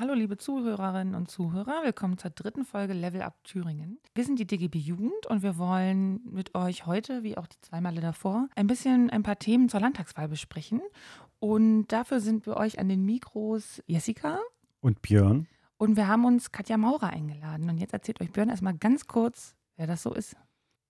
Hallo liebe Zuhörerinnen und Zuhörer, willkommen zur dritten Folge Level Up Thüringen. Wir sind die DGB Jugend und wir wollen mit euch heute, wie auch die zwei Male davor, ein bisschen ein paar Themen zur Landtagswahl besprechen. Und dafür sind wir euch an den Mikros Jessica und Björn. Und wir haben uns Katja Maurer eingeladen. Und jetzt erzählt euch Björn erstmal ganz kurz, wer das so ist.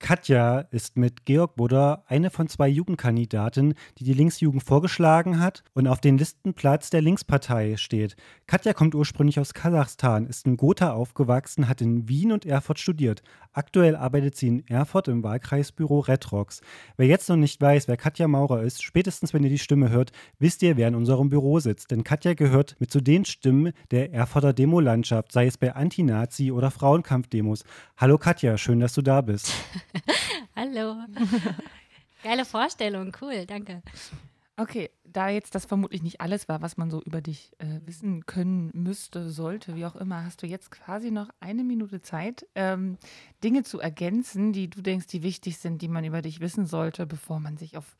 Katja ist mit Georg Budder eine von zwei Jugendkandidaten, die die Linksjugend vorgeschlagen hat und auf den Listenplatz der Linkspartei steht. Katja kommt ursprünglich aus Kasachstan, ist in Gotha aufgewachsen, hat in Wien und Erfurt studiert. Aktuell arbeitet sie in Erfurt im Wahlkreisbüro Retrox. Wer jetzt noch nicht weiß, wer Katja Maurer ist, spätestens wenn ihr die Stimme hört, wisst ihr, wer in unserem Büro sitzt. Denn Katja gehört mit zu den Stimmen der Erfurter Demolandschaft, sei es bei Anti-Nazi- oder Frauenkampfdemos. Hallo Katja, schön, dass du da bist. Hallo. Geile Vorstellung, cool, danke. Okay, da jetzt das vermutlich nicht alles war, was man so über dich äh, wissen können müsste, sollte, wie auch immer, hast du jetzt quasi noch eine Minute Zeit, ähm, Dinge zu ergänzen, die du denkst, die wichtig sind, die man über dich wissen sollte, bevor man sich auf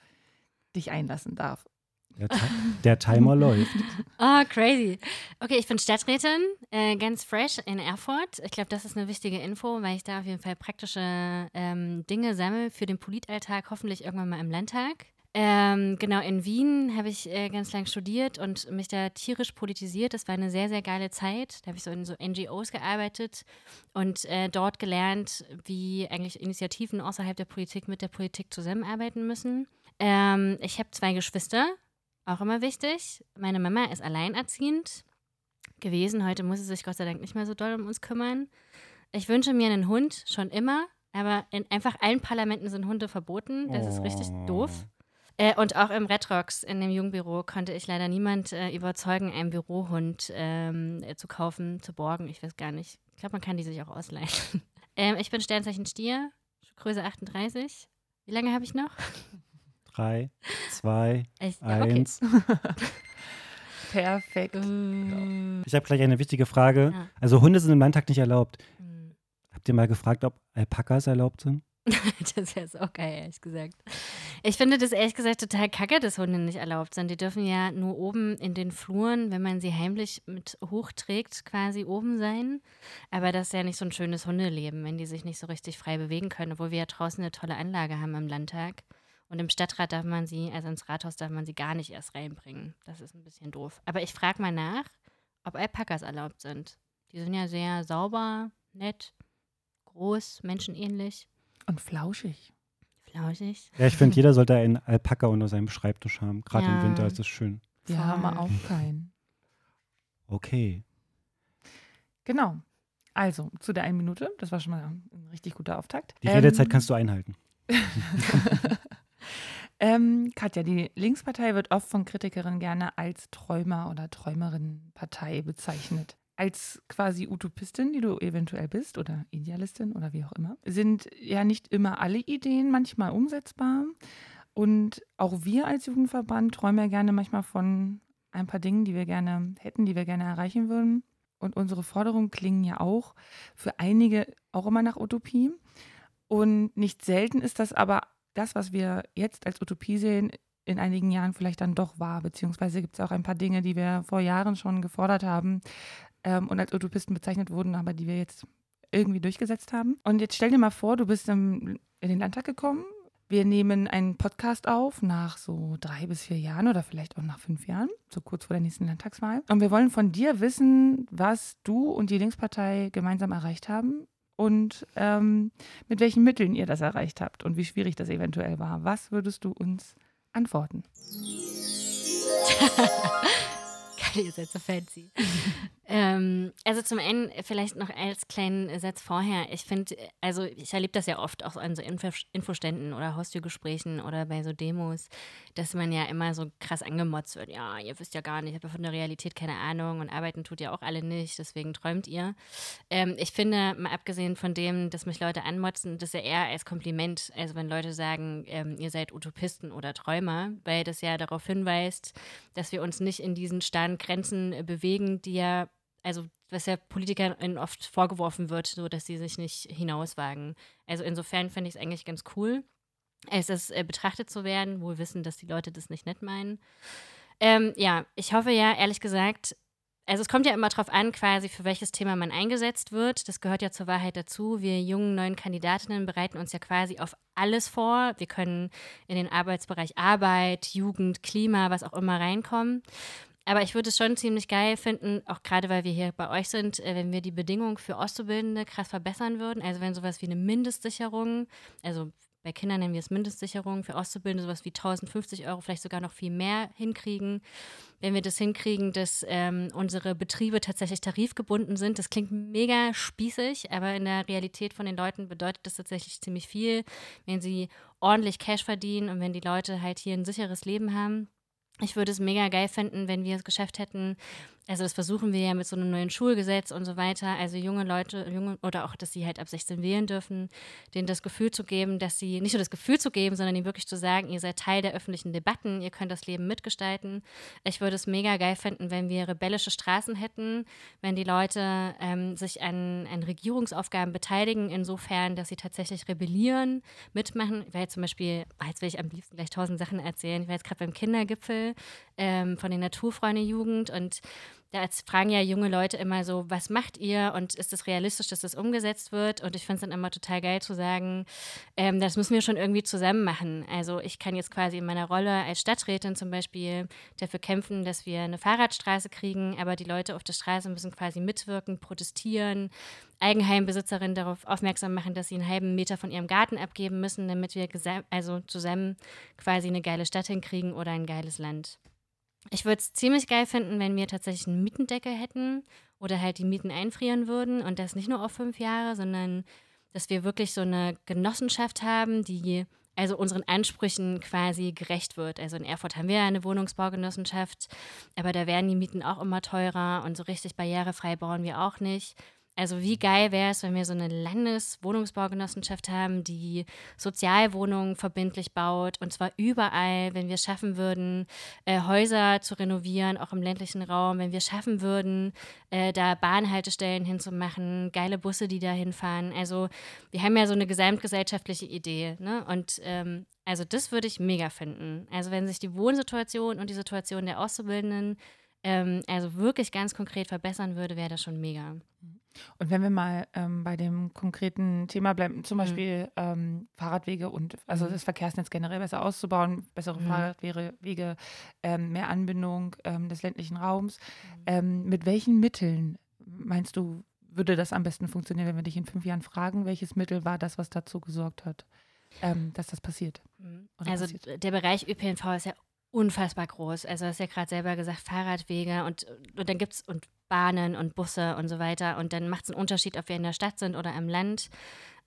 dich einlassen darf. Der, der Timer läuft. Oh, crazy. Okay, ich bin Stadträtin, äh, ganz fresh in Erfurt. Ich glaube, das ist eine wichtige Info, weil ich da auf jeden Fall praktische ähm, Dinge sammle für den Politalltag, hoffentlich irgendwann mal im Landtag. Ähm, genau, in Wien habe ich äh, ganz lang studiert und mich da tierisch politisiert. Das war eine sehr, sehr geile Zeit. Da habe ich so in so NGOs gearbeitet und äh, dort gelernt, wie eigentlich Initiativen außerhalb der Politik mit der Politik zusammenarbeiten müssen. Ähm, ich habe zwei Geschwister, auch immer wichtig. Meine Mama ist alleinerziehend gewesen. Heute muss sie sich Gott sei Dank nicht mehr so doll um uns kümmern. Ich wünsche mir einen Hund schon immer, aber in einfach allen Parlamenten sind Hunde verboten. Das ist richtig oh. doof. Äh, und auch im Redrocks, in dem Jugendbüro, konnte ich leider niemand äh, überzeugen, einen Bürohund ähm, äh, zu kaufen, zu borgen. Ich weiß gar nicht. Ich glaube, man kann die sich auch ausleihen. ähm, ich bin Sternzeichen Stier, Größe 38. Wie lange habe ich noch? Drei, zwei, ich, eins. Perfekt. Uh. Ich habe gleich eine wichtige Frage. Ja. Also Hunde sind im Landtag nicht erlaubt. Mhm. Habt ihr mal gefragt, ob Alpakas erlaubt sind? das wäre auch geil, ehrlich gesagt. Ich finde das ehrlich gesagt total kacke, dass Hunde nicht erlaubt sind. Die dürfen ja nur oben in den Fluren, wenn man sie heimlich mit hochträgt, quasi oben sein. Aber das ist ja nicht so ein schönes Hundeleben, wenn die sich nicht so richtig frei bewegen können, obwohl wir ja draußen eine tolle Anlage haben im Landtag. Und im Stadtrat darf man sie, also ins Rathaus darf man sie gar nicht erst reinbringen. Das ist ein bisschen doof. Aber ich frage mal nach, ob Alpakas erlaubt sind. Die sind ja sehr sauber, nett, groß, menschenähnlich. Und flauschig. Flauschig. Ja, ich finde, jeder sollte einen Alpaka unter seinem Schreibtisch haben. Gerade ja. im Winter ist es schön. Wir Voll. haben auch keinen. Okay. Genau. Also, zu der einen Minute. Das war schon mal ein richtig guter Auftakt. Die Redezeit ähm, kannst du einhalten. ähm, Katja, die Linkspartei wird oft von Kritikerinnen gerne als Träumer- oder Träumerinnenpartei bezeichnet als quasi Utopistin, die du eventuell bist oder Idealistin oder wie auch immer, sind ja nicht immer alle Ideen manchmal umsetzbar. Und auch wir als Jugendverband träumen ja gerne manchmal von ein paar Dingen, die wir gerne hätten, die wir gerne erreichen würden. Und unsere Forderungen klingen ja auch für einige auch immer nach Utopie. Und nicht selten ist das aber das, was wir jetzt als Utopie sehen, in einigen Jahren vielleicht dann doch wahr. Beziehungsweise gibt es auch ein paar Dinge, die wir vor Jahren schon gefordert haben, ähm, und als Utopisten bezeichnet wurden, aber die wir jetzt irgendwie durchgesetzt haben. Und jetzt stell dir mal vor, du bist im, in den Landtag gekommen. Wir nehmen einen Podcast auf nach so drei bis vier Jahren oder vielleicht auch nach fünf Jahren, so kurz vor der nächsten Landtagswahl. Und wir wollen von dir wissen, was du und die Linkspartei gemeinsam erreicht haben und ähm, mit welchen Mitteln ihr das erreicht habt und wie schwierig das eventuell war. Was würdest du uns antworten? ihr seid so fancy. Ähm, also zum einen vielleicht noch als kleinen Satz vorher. Ich finde, also ich erlebe das ja oft auch an so Info Infoständen oder Haustürgesprächen oder bei so Demos, dass man ja immer so krass angemotzt wird. Ja, ihr wisst ja gar nicht, ich habe ja von der Realität keine Ahnung und arbeiten tut ja auch alle nicht, deswegen träumt ihr. Ähm, ich finde, mal abgesehen von dem, dass mich Leute anmotzen, das ja eher als Kompliment. Also wenn Leute sagen, ähm, ihr seid Utopisten oder Träumer, weil das ja darauf hinweist, dass wir uns nicht in diesen starren Grenzen äh, bewegen, die ja, also was ja Politikern oft vorgeworfen wird, so dass sie sich nicht hinauswagen. Also insofern finde ich es eigentlich ganz cool, es ist äh, betrachtet zu werden, wohl wissen, dass die Leute das nicht nett meinen. Ähm, ja, ich hoffe ja, ehrlich gesagt, also es kommt ja immer darauf an, quasi für welches Thema man eingesetzt wird. Das gehört ja zur Wahrheit dazu. Wir jungen neuen Kandidatinnen bereiten uns ja quasi auf alles vor. Wir können in den Arbeitsbereich Arbeit, Jugend, Klima, was auch immer reinkommen. Aber ich würde es schon ziemlich geil finden, auch gerade weil wir hier bei euch sind, äh, wenn wir die Bedingungen für Auszubildende krass verbessern würden. Also wenn sowas wie eine Mindestsicherung, also bei Kindern nennen wir es Mindestsicherung, für Auszubildende sowas wie 1050 Euro, vielleicht sogar noch viel mehr hinkriegen. Wenn wir das hinkriegen, dass ähm, unsere Betriebe tatsächlich tarifgebunden sind, das klingt mega spießig, aber in der Realität von den Leuten bedeutet das tatsächlich ziemlich viel, wenn sie ordentlich Cash verdienen und wenn die Leute halt hier ein sicheres Leben haben. Ich würde es mega geil finden, wenn wir es geschafft hätten, also das versuchen wir ja mit so einem neuen Schulgesetz und so weiter, also junge Leute, junge oder auch, dass sie halt ab 16 wählen dürfen, denen das Gefühl zu geben, dass sie, nicht nur das Gefühl zu geben, sondern ihnen wirklich zu sagen, ihr seid Teil der öffentlichen Debatten, ihr könnt das Leben mitgestalten. Ich würde es mega geil finden, wenn wir rebellische Straßen hätten, wenn die Leute ähm, sich an, an Regierungsaufgaben beteiligen, insofern, dass sie tatsächlich rebellieren, mitmachen. Ich jetzt zum Beispiel, jetzt will ich am liebsten gleich tausend Sachen erzählen, ich war jetzt gerade beim Kindergipfel ähm, von den Naturfreunde Jugend und da fragen ja junge Leute immer so, was macht ihr und ist es realistisch, dass das umgesetzt wird? Und ich finde es dann immer total geil zu sagen, ähm, das müssen wir schon irgendwie zusammen machen. Also ich kann jetzt quasi in meiner Rolle als Stadträtin zum Beispiel dafür kämpfen, dass wir eine Fahrradstraße kriegen, aber die Leute auf der Straße müssen quasi mitwirken, protestieren, Eigenheimbesitzerinnen darauf aufmerksam machen, dass sie einen halben Meter von ihrem Garten abgeben müssen, damit wir also zusammen quasi eine geile Stadt hinkriegen oder ein geiles Land. Ich würde es ziemlich geil finden, wenn wir tatsächlich einen Mietendeckel hätten oder halt die Mieten einfrieren würden und das nicht nur auf fünf Jahre, sondern dass wir wirklich so eine Genossenschaft haben, die also unseren Ansprüchen quasi gerecht wird. Also in Erfurt haben wir ja eine Wohnungsbaugenossenschaft, aber da werden die Mieten auch immer teurer und so richtig barrierefrei bauen wir auch nicht. Also wie geil wäre es, wenn wir so eine Landeswohnungsbaugenossenschaft haben, die Sozialwohnungen verbindlich baut und zwar überall, wenn wir schaffen würden, äh, Häuser zu renovieren, auch im ländlichen Raum, wenn wir schaffen würden, äh, da Bahnhaltestellen hinzumachen, geile Busse, die da hinfahren. Also wir haben ja so eine gesamtgesellschaftliche Idee. Ne? Und ähm, also das würde ich mega finden. Also wenn sich die Wohnsituation und die Situation der Auszubildenden ähm, also wirklich ganz konkret verbessern würde, wäre das schon mega. Mhm. Und wenn wir mal ähm, bei dem konkreten Thema bleiben, zum mhm. Beispiel mhm. ähm, Fahrradwege und also mhm. das Verkehrsnetz generell besser auszubauen, bessere mhm. Fahrradwege, ähm, mehr Anbindung ähm, des ländlichen Raums. Mhm. Ähm, mit welchen Mitteln meinst du, würde das am besten funktionieren, wenn wir dich in fünf Jahren fragen, welches Mittel war das, was dazu gesorgt hat, dass das passiert? Also passiert? der Bereich ÖPNV ist ja unfassbar groß. Also hast ja gerade selber gesagt, Fahrradwege und, und dann gibt es und Bahnen und Busse und so weiter. Und dann macht es einen Unterschied, ob wir in der Stadt sind oder im Land.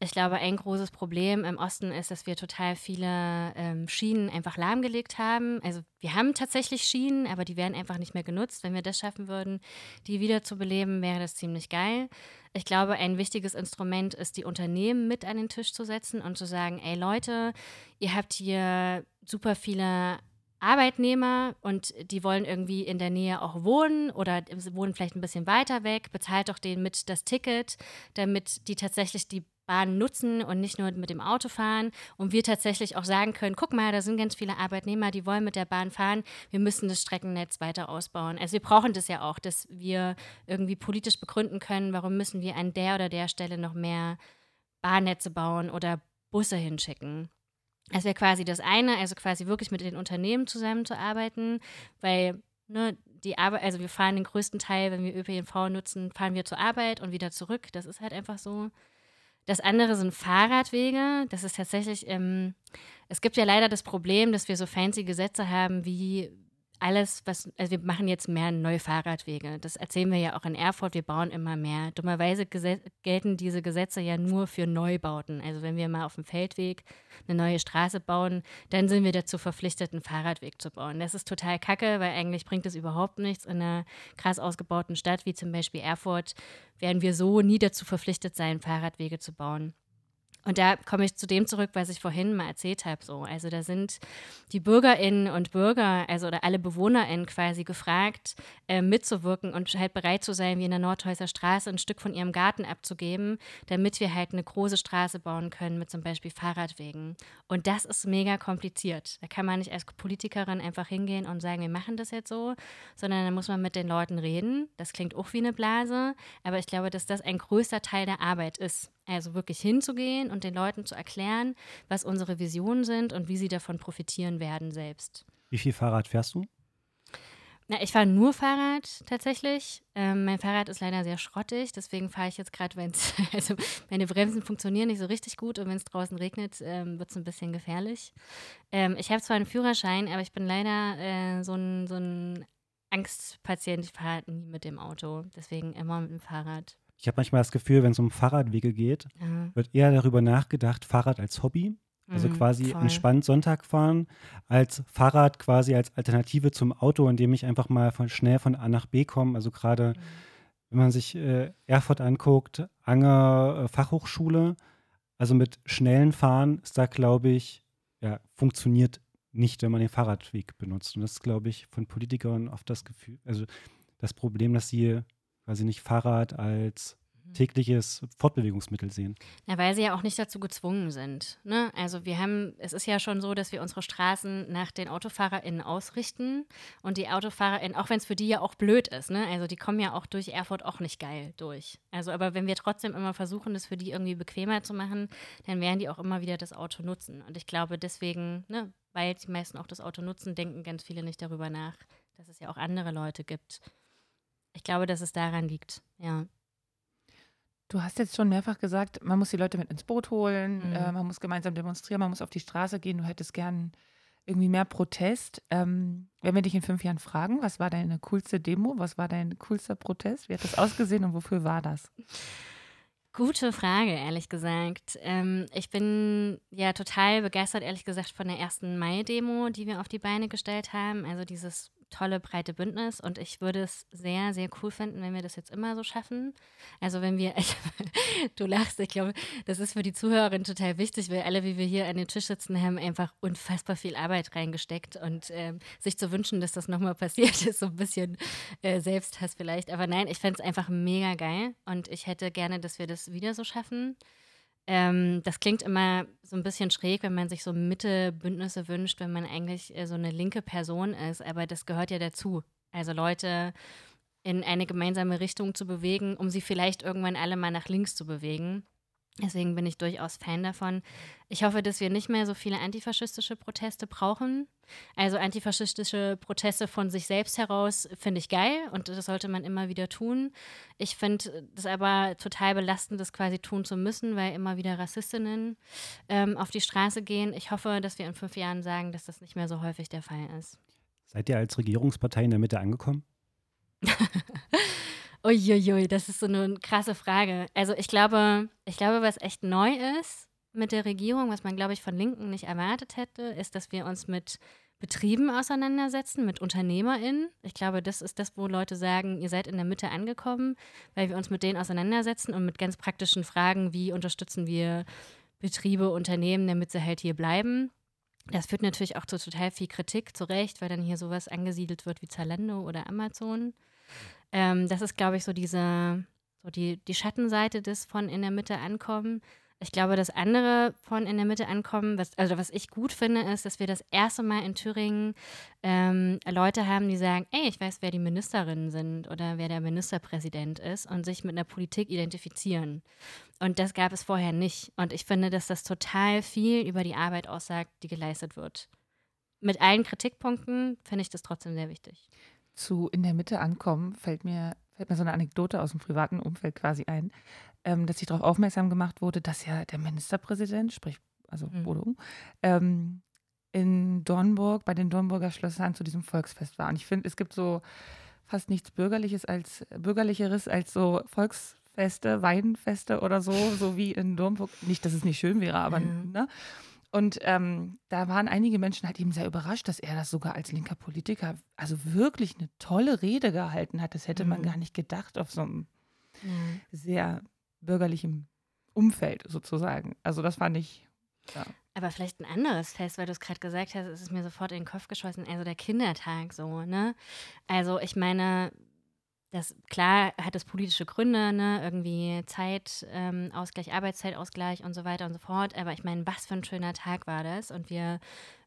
Ich glaube, ein großes Problem im Osten ist, dass wir total viele ähm, Schienen einfach lahmgelegt haben. Also wir haben tatsächlich Schienen, aber die werden einfach nicht mehr genutzt. Wenn wir das schaffen würden, die wieder zu beleben, wäre das ziemlich geil. Ich glaube, ein wichtiges Instrument ist, die Unternehmen mit an den Tisch zu setzen und zu sagen, ey Leute, ihr habt hier super viele Arbeitnehmer und die wollen irgendwie in der Nähe auch wohnen oder wohnen vielleicht ein bisschen weiter weg, bezahlt doch denen mit das Ticket, damit die tatsächlich die Bahn nutzen und nicht nur mit dem Auto fahren und wir tatsächlich auch sagen können, guck mal, da sind ganz viele Arbeitnehmer, die wollen mit der Bahn fahren, wir müssen das Streckennetz weiter ausbauen. Also wir brauchen das ja auch, dass wir irgendwie politisch begründen können, warum müssen wir an der oder der Stelle noch mehr Bahnnetze bauen oder Busse hinschicken. Das wäre quasi das eine, also quasi wirklich mit den Unternehmen zusammenzuarbeiten, weil ne, die Arbeit, also wir fahren den größten Teil, wenn wir ÖPNV nutzen, fahren wir zur Arbeit und wieder zurück. Das ist halt einfach so. Das andere sind Fahrradwege. Das ist tatsächlich, ähm, es gibt ja leider das Problem, dass wir so fancy Gesetze haben wie alles, was, also wir machen jetzt mehr neue Fahrradwege. Das erzählen wir ja auch in Erfurt, wir bauen immer mehr. Dummerweise gelten diese Gesetze ja nur für Neubauten. Also wenn wir mal auf dem Feldweg eine neue Straße bauen, dann sind wir dazu verpflichtet, einen Fahrradweg zu bauen. Das ist total kacke, weil eigentlich bringt es überhaupt nichts. In einer krass ausgebauten Stadt wie zum Beispiel Erfurt werden wir so nie dazu verpflichtet sein, Fahrradwege zu bauen. Und da komme ich zu dem zurück, was ich vorhin mal erzählt habe. So. Also da sind die Bürgerinnen und Bürger, also oder alle BewohnerInnen quasi gefragt, äh, mitzuwirken und halt bereit zu sein, wie in der Nordhäuser Straße ein Stück von ihrem Garten abzugeben, damit wir halt eine große Straße bauen können mit zum Beispiel Fahrradwegen. Und das ist mega kompliziert. Da kann man nicht als Politikerin einfach hingehen und sagen, wir machen das jetzt so, sondern da muss man mit den Leuten reden. Das klingt auch wie eine Blase, aber ich glaube, dass das ein größter Teil der Arbeit ist. Also wirklich hinzugehen und den Leuten zu erklären, was unsere Visionen sind und wie sie davon profitieren werden selbst. Wie viel Fahrrad fährst du? Na, ich fahre nur Fahrrad tatsächlich. Ähm, mein Fahrrad ist leider sehr schrottig, deswegen fahre ich jetzt gerade, wenn es, also meine Bremsen funktionieren nicht so richtig gut und wenn es draußen regnet, ähm, wird es ein bisschen gefährlich. Ähm, ich habe zwar einen Führerschein, aber ich bin leider äh, so ein, so ein Angstpatient. Ich fahre halt nie mit dem Auto, deswegen immer mit dem Fahrrad. Ich habe manchmal das Gefühl, wenn es um Fahrradwege geht, Ja. wird eher darüber nachgedacht, Fahrrad als Hobby. Also Mhm, quasi voll. entspannt Sonntag fahren, als Fahrrad quasi als Alternative zum Auto, indem ich einfach mal von, schnell von A nach B komme. Also gerade Mhm. wenn man sich äh, Erfurt anguckt, Anger äh, Fachhochschule, also mit schnellen Fahren ist da, glaube ich, ja, funktioniert nicht, wenn man den Fahrradweg benutzt. Und das ist, glaube ich, von Politikern oft das Gefühl, also das Problem, dass sie quasi nicht Fahrrad als Mhm. tägliches Fortbewegungsmittel sehen. Ja, weil sie ja auch nicht dazu gezwungen sind. Ne? Also wir haben, es ist ja schon so, dass wir unsere Straßen nach den AutofahrerInnen ausrichten und die AutofahrerInnen, auch wenn es für die ja auch blöd ist, ne? also die kommen ja auch durch Erfurt auch nicht geil durch. Also aber wenn wir trotzdem immer versuchen, das für die irgendwie bequemer zu machen, dann werden die auch immer wieder das Auto nutzen. Und ich glaube deswegen, ne, weil die meisten auch das Auto nutzen, denken ganz viele nicht darüber nach, dass es ja auch andere Leute gibt. Ich glaube, dass es daran liegt, ja. Du hast jetzt schon mehrfach gesagt, man muss die Leute mit ins Boot holen, Mhm. äh, man muss gemeinsam demonstrieren, man muss auf die Straße gehen. Du hättest gern irgendwie mehr Protest. Ähm, wenn wir dich in fünf Jahren fragen, was war deine coolste Demo, was war dein coolster Protest, wie hat das ausgesehen und wofür war das? Gute Frage, ehrlich gesagt. Ähm, ich bin ja total begeistert, ehrlich gesagt, von der ersten Mai-Demo, die wir auf die Beine gestellt haben. Also dieses tolle, breite Bündnis. Und ich würde es sehr, sehr cool finden, wenn wir das jetzt immer so schaffen. Also wenn wir, du lachst, ich glaube, das ist für die Zuhörerinnen total wichtig, weil alle, wie wir hier an den Tisch sitzen, haben einfach unfassbar viel Arbeit reingesteckt. Und ähm, sich zu wünschen, dass das nochmal passiert, ist so ein bisschen äh, Selbsthass vielleicht. Aber nein, ich fände es einfach mega geil. Und ich hätte gerne, dass wir das wieder so schaffen. Ähm, das klingt immer so ein bisschen schräg, wenn man sich so Mitte-Bündnisse wünscht, wenn man eigentlich äh, so eine linke Person ist, aber das gehört ja dazu. Also Leute in eine gemeinsame Richtung zu bewegen, um sie vielleicht irgendwann alle mal nach links zu bewegen. Deswegen bin ich durchaus Fan davon. Ich hoffe, dass wir nicht mehr so viele antifaschistische Proteste brauchen. Also antifaschistische Proteste von sich selbst heraus finde ich geil und das sollte man immer wieder tun. Ich finde das aber total belastend, das quasi tun zu müssen, weil immer wieder Rassistinnen ähm, auf die Straße gehen. Ich hoffe, dass wir in fünf Jahren sagen, dass das nicht mehr so häufig der Fall ist. Seid ihr als Regierungspartei in der Mitte angekommen? Uiuiui, das ist so eine krasse Frage. Also ich glaube, ich glaube, was echt neu ist mit der Regierung, was man, glaube ich, von Linken nicht erwartet hätte, ist, dass wir uns mit Betrieben auseinandersetzen, mit UnternehmerInnen. Ich glaube, das ist das, wo Leute sagen, ihr seid in der Mitte angekommen, weil wir uns mit denen auseinandersetzen und mit ganz praktischen Fragen, wie unterstützen wir Betriebe, Unternehmen, damit sie halt hier bleiben. Das führt natürlich auch zu total viel Kritik, zu Recht, weil dann hier sowas angesiedelt wird wie Zalando oder Amazon. Ähm, das ist, glaube ich, so diese, so die, die Schattenseite des von in der Mitte ankommen. Ich glaube, das andere von in der Mitte ankommen, was, also was ich gut finde, ist, dass wir das erste Mal in Thüringen ähm, Leute haben, die sagen, ey, ich weiß, wer die Ministerinnen sind oder wer der Ministerpräsident ist und sich mit einer Politik identifizieren. Und das gab es vorher nicht. Und ich finde, dass das total viel über die Arbeit aussagt, die geleistet wird. Mit allen Kritikpunkten finde ich das trotzdem sehr wichtig. Zu in der Mitte ankommen fällt mir, fällt mir so eine Anekdote aus dem privaten Umfeld quasi ein, ähm, dass ich darauf aufmerksam gemacht wurde, dass ja der Ministerpräsident, sprich, also Mhm. Bodo, ähm, in Dornburg, bei den Dornburger Schlössern zu diesem Volksfest war. Und ich finde, es gibt so fast nichts Bürgerliches als Bürgerlicheres als so Volksfeste, Weinfeste oder so, so wie in Dornburg. Nicht, dass es nicht schön wäre, aber Ja. ne? Und ähm, da waren einige Menschen halt eben sehr überrascht, dass er das sogar als linker Politiker, also wirklich eine tolle Rede gehalten hat. Das hätte man Mhm. gar nicht gedacht auf so einem Ja. sehr bürgerlichen Umfeld sozusagen. Also das fand ich. Ja. Aber vielleicht ein anderes Fest, weil du es gerade gesagt hast, ist es mir sofort in den Kopf geschossen. Also der Kindertag so, ne? Also ich meine, das klar hat es politische Gründe, ne? Irgendwie Zeitausgleich, ähm, Arbeitszeitausgleich und so weiter und so fort. Aber ich meine, was für ein schöner Tag war das? Und wir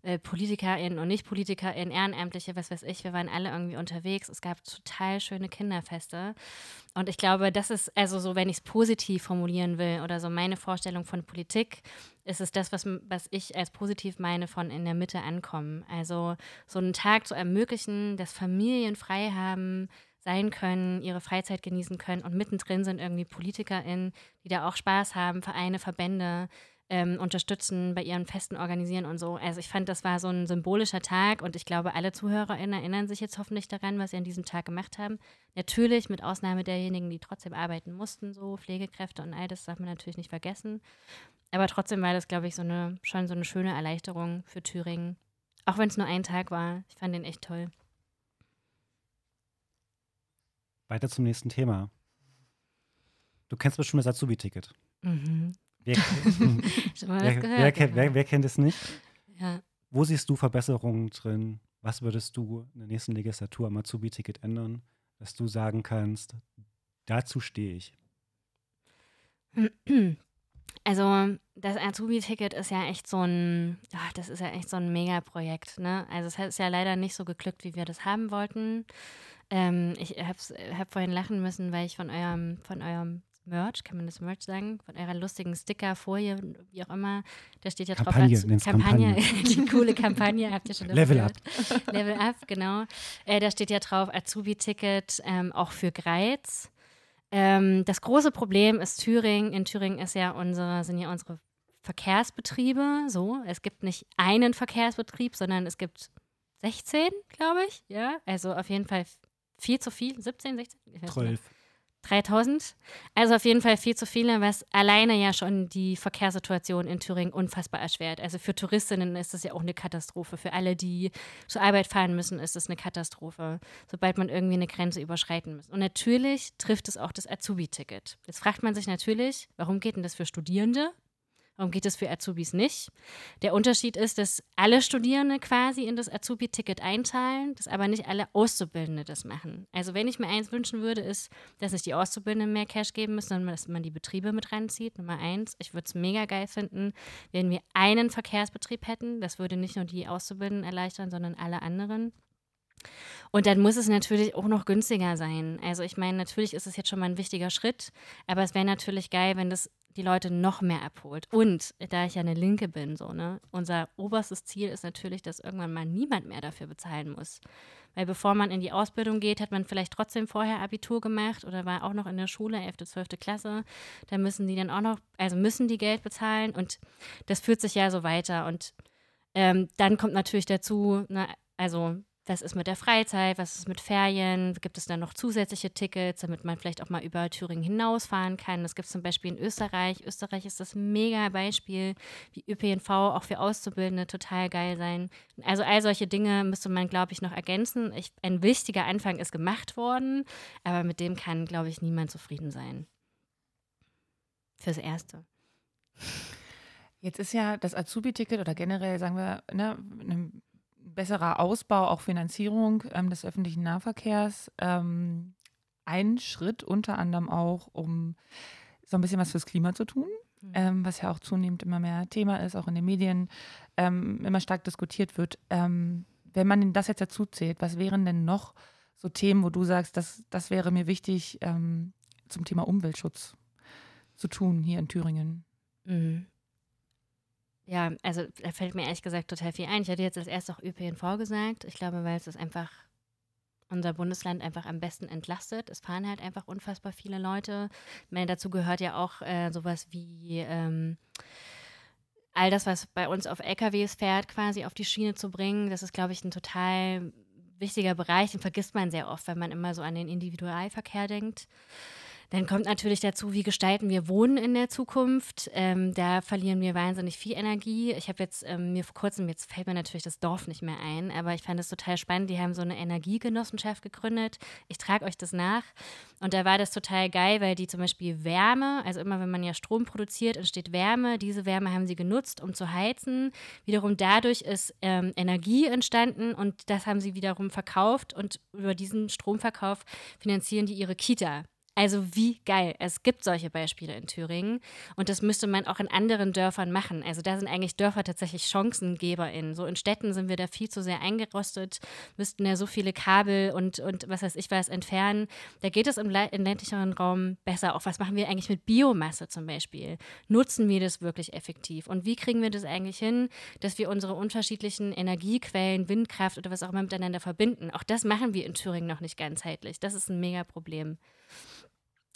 äh, PolitikerInnen und Nicht-PolitikerInnen, Ehrenamtliche, was weiß ich, wir waren alle irgendwie unterwegs. Es gab total schöne Kinderfeste. Und ich glaube, das ist, also so, wenn ich es positiv formulieren will oder so meine Vorstellung von Politik, ist es das, was, was ich als positiv meine von in der Mitte ankommen. Also so einen Tag zu ermöglichen, dass Familien frei haben, sein können, ihre Freizeit genießen können und mittendrin sind irgendwie PolitikerInnen, die da auch Spaß haben, Vereine, Verbände ähm, unterstützen, bei ihren Festen organisieren und so. Also ich fand, das war so ein symbolischer Tag und ich glaube, alle ZuhörerInnen erinnern sich jetzt hoffentlich daran, was sie an diesem Tag gemacht haben. Natürlich mit Ausnahme derjenigen, die trotzdem arbeiten mussten, so Pflegekräfte und all das darf man natürlich nicht vergessen. Aber trotzdem war das, glaube ich, so eine, schon so eine schöne Erleichterung für Thüringen. Auch wenn es nur ein Tag war. Ich fand den echt toll. Weiter zum nächsten Thema. Du kennst bestimmt das Azubi-Ticket. Mhm. Wer, wer, wer, kennt, wer, kennt es nicht? Ja. Wo siehst du Verbesserungen drin? Was würdest du in der nächsten Legislatur am Azubi-Ticket ändern, dass du sagen kannst, dazu stehe ich? Also das Azubi-Ticket ist ja echt so ein, ach, das ist ja echt so ein Megaprojekt. Ne? Also es ist ja leider nicht so geglückt, wie wir das haben wollten. Ähm, ich habe hab vorhin lachen müssen, weil ich von eurem, von eurem Merch, kann man das Merch sagen, von eurer lustigen Sticker-Folie, wie auch immer, da steht ja Kampagne, drauf Kampagne, Kampagne. die coole Kampagne, habt ihr schon Level gehört? Up. Level Up, genau. Äh, da steht ja drauf Azubi-Ticket, ähm, auch für Greiz. Ähm, das große Problem ist Thüringen. In Thüringen ist ja unsere, sind ja unsere Verkehrsbetriebe so. Es gibt nicht einen Verkehrsbetrieb, sondern es gibt 16, glaube ich. Ja, also auf jeden Fall viel zu viel, 17, 16? 12. 3000. Also auf jeden Fall viel zu viele, was alleine ja schon die Verkehrssituation in Thüringen unfassbar erschwert. Also für Touristinnen ist das ja auch eine Katastrophe. Für alle, die zur Arbeit fahren müssen, ist es eine Katastrophe, sobald man irgendwie eine Grenze überschreiten muss. Und natürlich trifft es auch das Azubi-Ticket. Jetzt fragt man sich natürlich, warum geht denn das für Studierende? Warum geht es für Azubis nicht? Der Unterschied ist, dass alle Studierende quasi in das Azubi-Ticket einzahlen, dass aber nicht alle Auszubildende das machen. Also wenn ich mir eins wünschen würde, ist, dass nicht die Auszubildenden mehr Cash geben müssen, sondern dass man die Betriebe mit ranzieht. Nummer eins. Ich würde es mega geil finden, wenn wir einen Verkehrsbetrieb hätten. Das würde nicht nur die Auszubildenden erleichtern, sondern alle anderen. Und dann muss es natürlich auch noch günstiger sein. Also ich meine, natürlich ist es jetzt schon mal ein wichtiger Schritt, aber es wäre natürlich geil, wenn das die Leute noch mehr abholt. Und da ich ja eine Linke bin, so, ne, unser oberstes Ziel ist natürlich, dass irgendwann mal niemand mehr dafür bezahlen muss. Weil bevor man in die Ausbildung geht, hat man vielleicht trotzdem vorher Abitur gemacht oder war auch noch in der Schule, 11., 12. Klasse. Da müssen die dann auch noch, also müssen die Geld bezahlen und das führt sich ja so weiter. Und ähm, dann kommt natürlich dazu, ne, also was ist mit der Freizeit, was ist mit Ferien, gibt es dann noch zusätzliche Tickets, damit man vielleicht auch mal über Thüringen hinausfahren kann. Das gibt es zum Beispiel in Österreich. Österreich ist das mega Beispiel, wie ÖPNV auch für Auszubildende total geil sein. Also all solche Dinge müsste man, glaube ich, noch ergänzen. Ich, ein wichtiger Anfang ist gemacht worden, aber mit dem kann, glaube ich, niemand zufrieden sein. Fürs Erste. Jetzt ist ja das Azubi-Ticket oder generell, sagen wir, ne, besserer Ausbau, auch Finanzierung ähm, des öffentlichen Nahverkehrs ähm, ein Schritt, unter anderem auch, um so ein bisschen was fürs Klima zu tun, mhm. ähm, was ja auch zunehmend immer mehr Thema ist, auch in den Medien ähm, immer stark diskutiert wird. Ähm, wenn man das jetzt dazu zählt, was wären denn noch so Themen, wo du sagst, das, das wäre mir wichtig ähm, zum Thema Umweltschutz zu tun hier in Thüringen? Mhm. Ja, also da fällt mir ehrlich gesagt total viel ein. Ich hatte jetzt als erstes auch ÖPNV gesagt. Ich glaube, weil es ist einfach unser Bundesland einfach am besten entlastet. Es fahren halt einfach unfassbar viele Leute. Meine, dazu gehört ja auch äh, sowas wie ähm, all das, was bei uns auf LKWs fährt, quasi auf die Schiene zu bringen. Das ist, glaube ich, ein total wichtiger Bereich. Den vergisst man sehr oft, wenn man immer so an den Individualverkehr denkt. Dann kommt natürlich dazu, wie gestalten wir Wohnen in der Zukunft. Ähm, da verlieren wir wahnsinnig viel Energie. Ich habe jetzt ähm, mir vor kurzem, jetzt fällt mir natürlich das Dorf nicht mehr ein, aber ich fand es total spannend. Die haben so eine Energiegenossenschaft gegründet. Ich trage euch das nach. Und da war das total geil, weil die zum Beispiel Wärme, also immer wenn man ja Strom produziert, entsteht Wärme. Diese Wärme haben sie genutzt, um zu heizen. Wiederum dadurch ist ähm, Energie entstanden und das haben sie wiederum verkauft und über diesen Stromverkauf finanzieren die ihre Kita. Also wie geil. Es gibt solche Beispiele in Thüringen und das müsste man auch in anderen Dörfern machen. Also da sind eigentlich Dörfer tatsächlich ChancengeberInnen. So in Städten sind wir da viel zu sehr eingerostet, müssten ja so viele Kabel und, und was weiß ich was entfernen. Da geht es im, im ländlicheren Raum besser. Auch was machen wir eigentlich mit Biomasse zum Beispiel? Nutzen wir das wirklich effektiv? Und wie kriegen wir das eigentlich hin, dass wir unsere unterschiedlichen Energiequellen, Windkraft oder was auch immer miteinander verbinden? Auch das machen wir in Thüringen noch nicht ganzheitlich. Das ist ein mega Problem.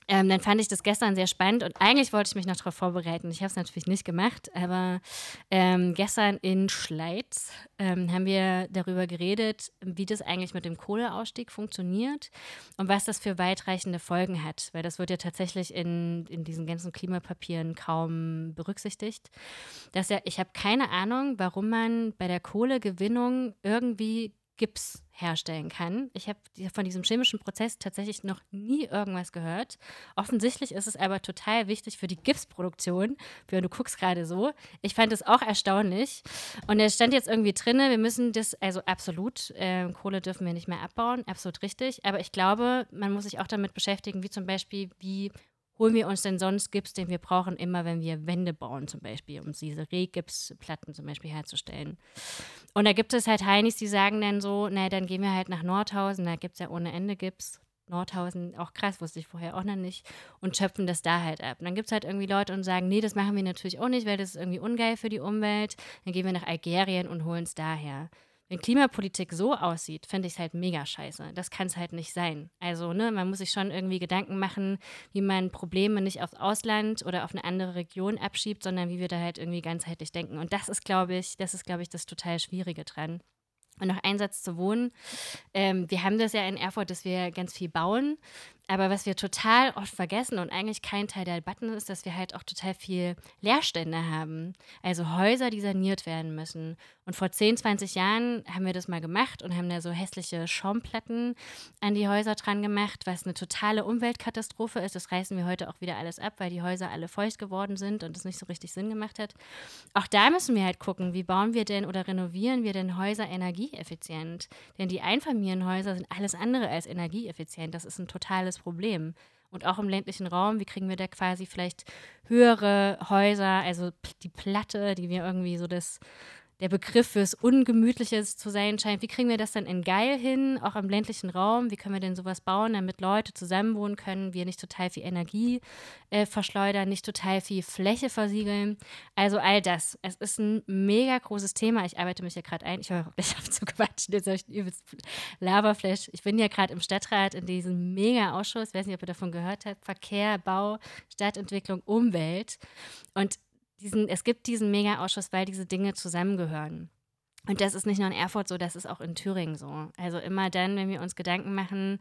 Ähm, dann fand ich das gestern sehr spannend und eigentlich wollte ich mich noch darauf vorbereiten. Ich habe es natürlich nicht gemacht, aber ähm, gestern in Schleiz ähm, haben wir darüber geredet, wie das eigentlich mit dem Kohleausstieg funktioniert und was das für weitreichende Folgen hat, weil das wird ja tatsächlich in, in diesen ganzen Klimapapieren kaum berücksichtigt. Dass ja, ich habe keine Ahnung, warum man bei der Kohlegewinnung irgendwie Gips herstellen kann. Ich habe von diesem chemischen Prozess tatsächlich noch nie irgendwas gehört. Offensichtlich ist es aber total wichtig für die Gipsproduktion. Für du guckst gerade so. Ich fand es auch erstaunlich. Und es stand jetzt irgendwie drin, wir müssen das, also absolut, äh, Kohle dürfen wir nicht mehr abbauen, absolut richtig. Aber ich glaube, man muss sich auch damit beschäftigen, wie zum Beispiel, wie holen wir uns denn sonst Gips, den wir brauchen, immer wenn wir Wände bauen, zum Beispiel, um diese Rehgipsplatten zum Beispiel herzustellen. Und da gibt es halt Heinis, die sagen dann so, na, dann gehen wir halt nach Nordhausen, da gibt es ja ohne Ende Gips. Nordhausen, auch krass, wusste ich vorher auch noch nicht, und schöpfen das da halt ab. Und dann gibt es halt irgendwie Leute und sagen, nee, das machen wir natürlich auch nicht, weil das ist irgendwie ungeil für die Umwelt. Dann gehen wir nach Algerien und holen es daher. Wenn Klimapolitik so aussieht, finde ich es halt mega scheiße. Das kann es halt nicht sein. Also, ne, man muss sich schon irgendwie Gedanken machen, wie man Probleme nicht aufs Ausland oder auf eine andere Region abschiebt, sondern wie wir da halt irgendwie ganzheitlich denken. Und das ist, glaube ich, das ist, glaube ich, das total Schwierige dran. Und noch ein Satz zu Wohnen. Ähm, wir haben das ja in Erfurt, dass wir ganz viel bauen. Aber was wir total oft vergessen und eigentlich kein Teil der Debatten ist, dass wir halt auch total viel Leerstände haben. Also Häuser, die saniert werden müssen. Und vor 10, 20 Jahren haben wir das mal gemacht und haben da so hässliche Schaumplatten an die Häuser dran gemacht, was eine totale Umweltkatastrophe ist. Das reißen wir heute auch wieder alles ab, weil die Häuser alle feucht geworden sind und es nicht so richtig Sinn gemacht hat. Auch da müssen wir halt gucken, wie bauen wir denn oder renovieren wir denn Häuser energieeffizient? Denn die Einfamilienhäuser sind alles andere als energieeffizient. Das ist ein totales Problem. Und auch im ländlichen Raum, wie kriegen wir da quasi vielleicht höhere Häuser, also die Platte, die wir irgendwie so das der Begriff fürs Ungemütliches zu sein scheint. Wie kriegen wir das dann in geil hin, auch im ländlichen Raum? Wie können wir denn sowas bauen, damit Leute zusammenwohnen können, wir nicht total viel Energie äh, verschleudern, nicht total viel Fläche versiegeln? Also all das. Es ist ein mega großes Thema. Ich arbeite mich ja gerade ein. Ich höre mich auf zu quatschen. Jetzt habe ich übelst Laberflash. Ich bin ja gerade im Stadtrat in diesem mega Ausschuss. Ich weiß nicht, ob ihr davon gehört habt. Verkehr, Bau, Stadtentwicklung, Umwelt. Und diesen, es gibt diesen Mega-Ausschuss, weil diese Dinge zusammengehören. Und das ist nicht nur in Erfurt so, das ist auch in Thüringen so. Also immer dann, wenn wir uns Gedanken machen,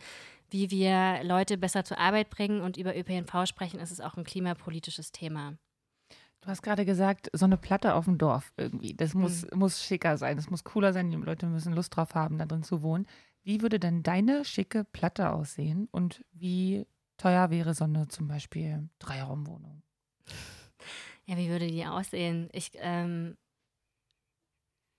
wie wir Leute besser zur Arbeit bringen und über ÖPNV sprechen, ist es auch ein klimapolitisches Thema. Du hast gerade gesagt, so eine Platte auf dem Dorf irgendwie. Das muss, mhm. muss schicker sein, das muss cooler sein. Die Leute müssen Lust drauf haben, da drin zu wohnen. Wie würde denn deine schicke Platte aussehen und wie teuer wäre so eine zum Beispiel Dreiraumwohnung? Ja, wie würde die aussehen? Ich, ähm,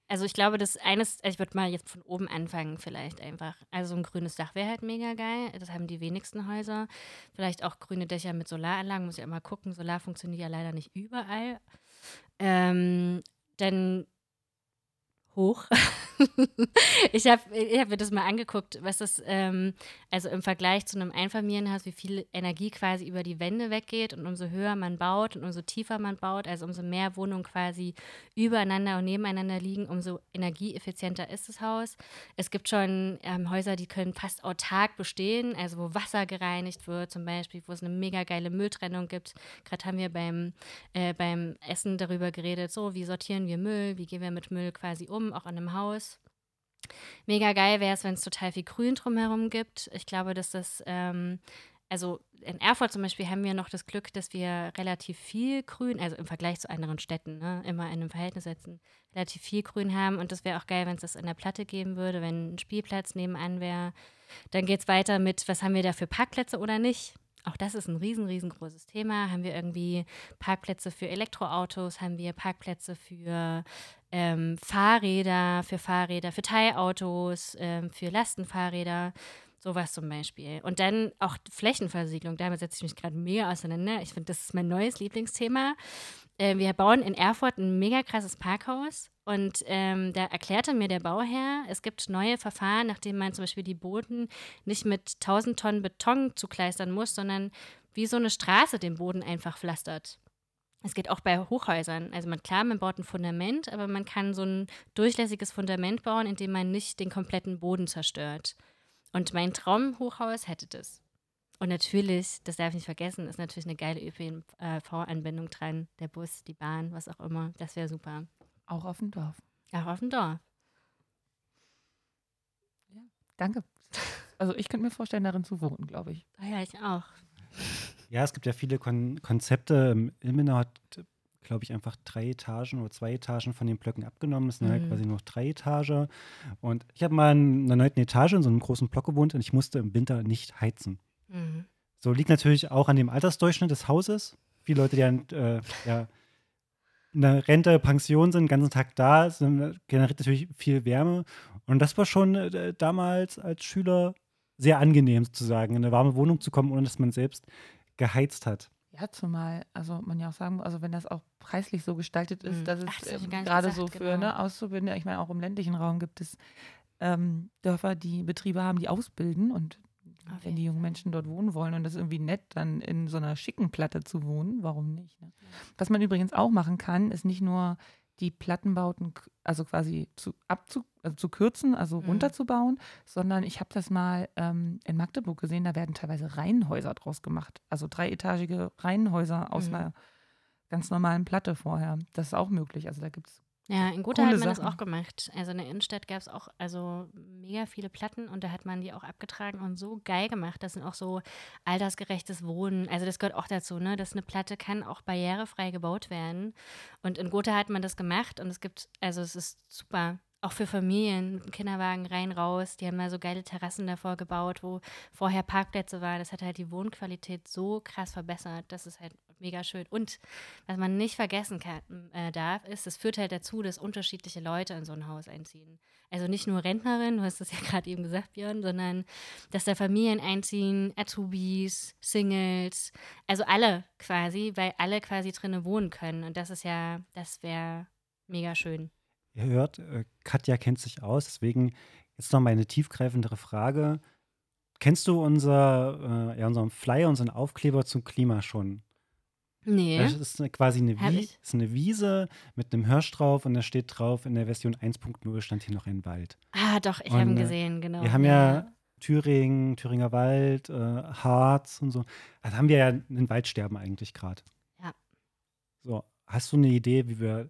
also ich glaube, das eines, ich würde mal jetzt von oben anfangen vielleicht einfach. Also ein grünes Dach wäre halt mega geil. Das haben die wenigsten Häuser. Vielleicht auch grüne Dächer mit Solaranlagen, muss ich immer gucken. Solar funktioniert ja leider nicht überall. Ähm, dann hoch. ich habe ich hab mir das mal angeguckt, was das, ähm, also im Vergleich zu einem Einfamilienhaus, wie viel Energie quasi über die Wände weggeht und umso höher man baut und umso tiefer man baut, also umso mehr Wohnungen quasi übereinander und nebeneinander liegen, umso energieeffizienter ist das Haus. Es gibt schon ähm, Häuser, die können fast autark bestehen, also wo Wasser gereinigt wird zum Beispiel, wo es eine mega geile Mülltrennung gibt. Gerade haben wir beim, äh, beim Essen darüber geredet, so wie sortieren wir Müll, wie gehen wir mit Müll quasi um, auch in einem Haus. Mega geil wäre es, wenn es total viel Grün drumherum gibt. Ich glaube, dass das ähm, also in Erfurt zum Beispiel haben wir noch das Glück, dass wir relativ viel Grün, also im Vergleich zu anderen Städten, ne, immer in einem Verhältnis setzen, relativ viel Grün haben. Und das wäre auch geil, wenn es das in der Platte geben würde, wenn ein Spielplatz nebenan wäre. Dann geht es weiter mit, was haben wir da für Parkplätze oder nicht? Auch das ist ein riesen, riesengroßes Thema. Haben wir irgendwie Parkplätze für Elektroautos? Haben wir Parkplätze für ähm, Fahrräder, für Fahrräder, für Teilautos, ähm, für Lastenfahrräder? Sowas zum Beispiel. Und dann auch Flächenversiegelung. Damit setze ich mich gerade mega auseinander. Ich finde, das ist mein neues Lieblingsthema. Äh, wir bauen in Erfurt ein mega krasses Parkhaus. Und ähm, da erklärte mir der Bauherr, es gibt neue Verfahren, nachdem man zum Beispiel die Boden nicht mit 1000 Tonnen Beton zukleistern muss, sondern wie so eine Straße den Boden einfach pflastert. Es geht auch bei Hochhäusern. Also man, klar, man baut ein Fundament, aber man kann so ein durchlässiges Fundament bauen, indem man nicht den kompletten Boden zerstört. Und mein Traumhochhaus hätte das. Und natürlich, das darf ich nicht vergessen, ist natürlich eine geile ÖPNV-Anbindung dran. Der Bus, die Bahn, was auch immer. Das wäre super. Auch auf dem Dorf. Auch auf dem Dorf. Ja, danke. Also ich könnte mir vorstellen, darin zu wohnen, glaube ich. Ah ja, ich auch. Ja, es gibt ja viele Kon Konzepte. Ilmenau hat, glaube ich, einfach drei Etagen oder zwei Etagen von den Blöcken abgenommen. Es sind halt Mhm. quasi nur noch drei Etagen. Und ich habe mal in einer neunten Etage in so einem großen Block gewohnt und ich musste im Winter nicht heizen. Mhm. So liegt natürlich auch an dem Altersdurchschnitt des Hauses. Viele Leute, die an, äh, ja, in der Rente, Pension sind, den ganzen Tag da, sind, generiert natürlich viel Wärme. Und das war schon äh, damals als Schüler sehr angenehm, sozusagen, in eine warme Wohnung zu kommen, ohne dass man selbst geheizt hat. Ja, zumal, also man ja auch sagen muss, also wenn das auch preislich so gestaltet ist, Mhm. dass es Ach, das ähm, gerade so für genau. ne, Auszubildende, ich meine auch im ländlichen Raum gibt es ähm, Dörfer, die Betriebe haben, die ausbilden und Auf wenn die jungen Fall. Menschen dort wohnen wollen und das ist irgendwie nett, dann in so einer schicken Platte zu wohnen, warum nicht? Ne? Was man übrigens auch machen kann, ist nicht nur die Plattenbauten, also quasi zu, abzu, also zu kürzen, also Mhm. runterzubauen, sondern ich habe das mal ähm, in Magdeburg gesehen, da werden teilweise Reihenhäuser draus gemacht. Also dreietagige Reihenhäuser aus Mhm. einer ganz normalen Platte vorher. Das ist auch möglich. Also da gibt es Ja, in Gotha hat man das Sachen. auch gemacht. Also in der Innenstadt gab es auch also mega viele Platten und da hat man die auch abgetragen und so geil gemacht. Das sind auch so altersgerechtes Wohnen. Also das gehört auch dazu, ne? Dass eine Platte kann auch barrierefrei gebaut werden. Und in Gotha hat man das gemacht und es gibt, also es ist super. Auch für Familien mit dem Kinderwagen rein, raus. Die haben da so geile Terrassen davor gebaut, wo vorher Parkplätze waren. Das hat halt die Wohnqualität so krass verbessert. Das ist halt mega schön. Und was man nicht vergessen kann, äh, darf, ist, es führt halt dazu, dass unterschiedliche Leute in so ein Haus einziehen. Also nicht nur Rentnerinnen, du hast das ja gerade eben gesagt, Björn, sondern dass da Familien einziehen, Azubis, Singles, also alle quasi, weil alle quasi drinnen wohnen können. Und das ist ja, das wäre mega schön. Ihr hört, äh, Katja kennt sich aus, deswegen jetzt noch mal eine tiefgreifendere Frage. Kennst du unser, äh, ja, unseren Flyer, unseren Aufkleber zum Klima schon? Nee. Das ist eine, quasi eine, Wie ist eine Wiese mit einem Hirsch drauf und da steht drauf, in der Version 1.0 stand hier noch ein Wald. Ah, doch, ich habe ihn äh, gesehen, genau. Wir haben ja Thüringen, Thüringer Wald, äh, Harz und so. Also haben wir ja ein Waldsterben eigentlich gerade. Ja. So, hast du eine Idee, wie wir,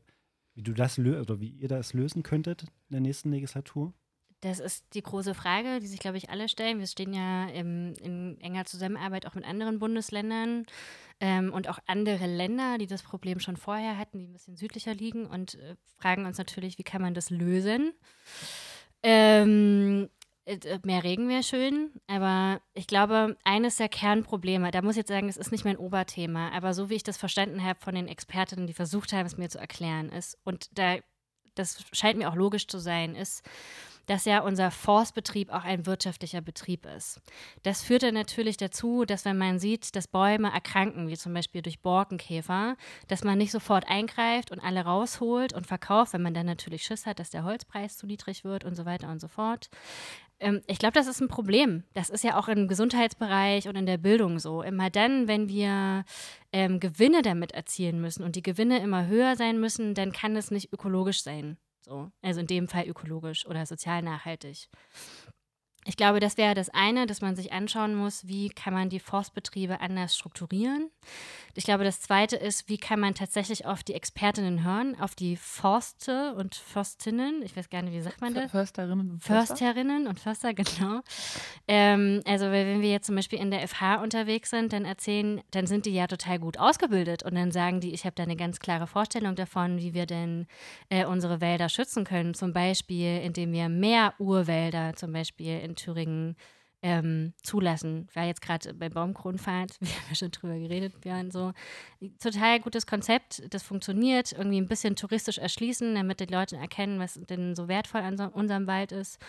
wie du das oder wie ihr das lösen könntet in der nächsten Legislatur? Das ist die große Frage, die sich, glaube ich, alle stellen. Wir stehen ja im, in enger Zusammenarbeit auch mit anderen Bundesländern ähm, und auch andere Länder, die das Problem schon vorher hatten, die ein bisschen südlicher liegen und äh, fragen uns natürlich, wie kann man das lösen? Ähm, äh, mehr Regen wäre schön, aber ich glaube, eines der Kernprobleme, da muss ich jetzt sagen, es ist nicht mein Oberthema, aber so wie ich das verstanden habe von den Expertinnen, die versucht haben, es mir zu erklären, ist, und da, das scheint mir auch logisch zu sein, ist, dass ja unser Forstbetrieb auch ein wirtschaftlicher Betrieb ist. Das führt dann natürlich dazu, dass wenn man sieht, dass Bäume erkranken, wie zum Beispiel durch Borkenkäfer, dass man nicht sofort eingreift und alle rausholt und verkauft, wenn man dann natürlich Schiss hat, dass der Holzpreis zu niedrig wird und so weiter und so fort. Ähm, ich glaube, das ist ein Problem. Das ist ja auch im Gesundheitsbereich und in der Bildung so. Immer dann, wenn wir ähm, Gewinne damit erzielen müssen und die Gewinne immer höher sein müssen, dann kann es nicht ökologisch sein. So. Also in dem Fall ökologisch oder sozial nachhaltig. Ich glaube, das wäre das eine, dass man sich anschauen muss, wie kann man die Forstbetriebe anders strukturieren. Ich glaube, das zweite ist, wie kann man tatsächlich auf die Expertinnen hören, auf die Forste und Forstinnen. Ich weiß gar nicht, wie sagt man das? Försterinnen und Förster? Försterinnen und Förster, genau. Ähm, also, wenn wir jetzt zum Beispiel in der FH unterwegs sind, dann erzählen, dann sind die ja total gut ausgebildet und dann sagen die, ich habe da eine ganz klare Vorstellung davon, wie wir denn äh, unsere Wälder schützen können. Zum Beispiel, indem wir mehr Urwälder zum Beispiel in in Thüringen ähm, zulassen. War jetzt gerade bei Baumkronfahrt, wir haben ja schon drüber geredet, Björn, so. Total gutes Konzept, das funktioniert, irgendwie ein bisschen touristisch erschließen, damit die Leute erkennen, was denn so wertvoll an so unserem Wald ist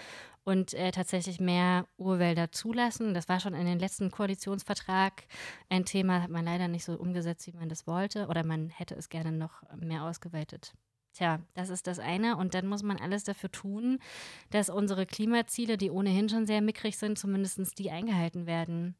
und äh, tatsächlich mehr Urwälder zulassen. Das war schon in den letzten Koalitionsvertrag ein Thema, hat man leider nicht so umgesetzt, wie man das wollte, oder man hätte es gerne noch mehr ausgeweitet. Tja, das ist das eine. Und dann muss man alles dafür tun, dass unsere Klimaziele, die ohnehin schon sehr mickrig sind, zumindest die eingehalten werden.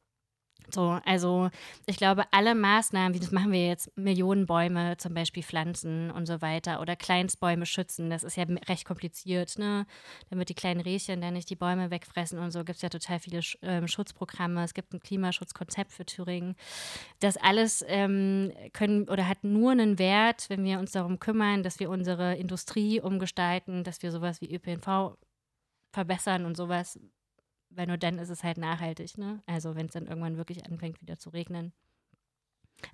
So, also ich glaube, alle Maßnahmen, wie das machen wir jetzt, Millionen Bäume zum Beispiel pflanzen und so weiter oder Kleinstbäume schützen, das ist ja recht kompliziert, ne? Damit die kleinen Rehchen dann nicht die Bäume wegfressen und so gibt es ja total viele ähm, Schutzprogramme. Es gibt ein Klimaschutzkonzept für Thüringen. Das alles ähm, können oder hat nur einen Wert, wenn wir uns darum kümmern, dass wir unsere Industrie umgestalten, dass wir sowas wie ÖPNV verbessern und sowas weil nur dann ist es halt nachhaltig, ne? Also wenn es dann irgendwann wirklich anfängt, wieder zu regnen.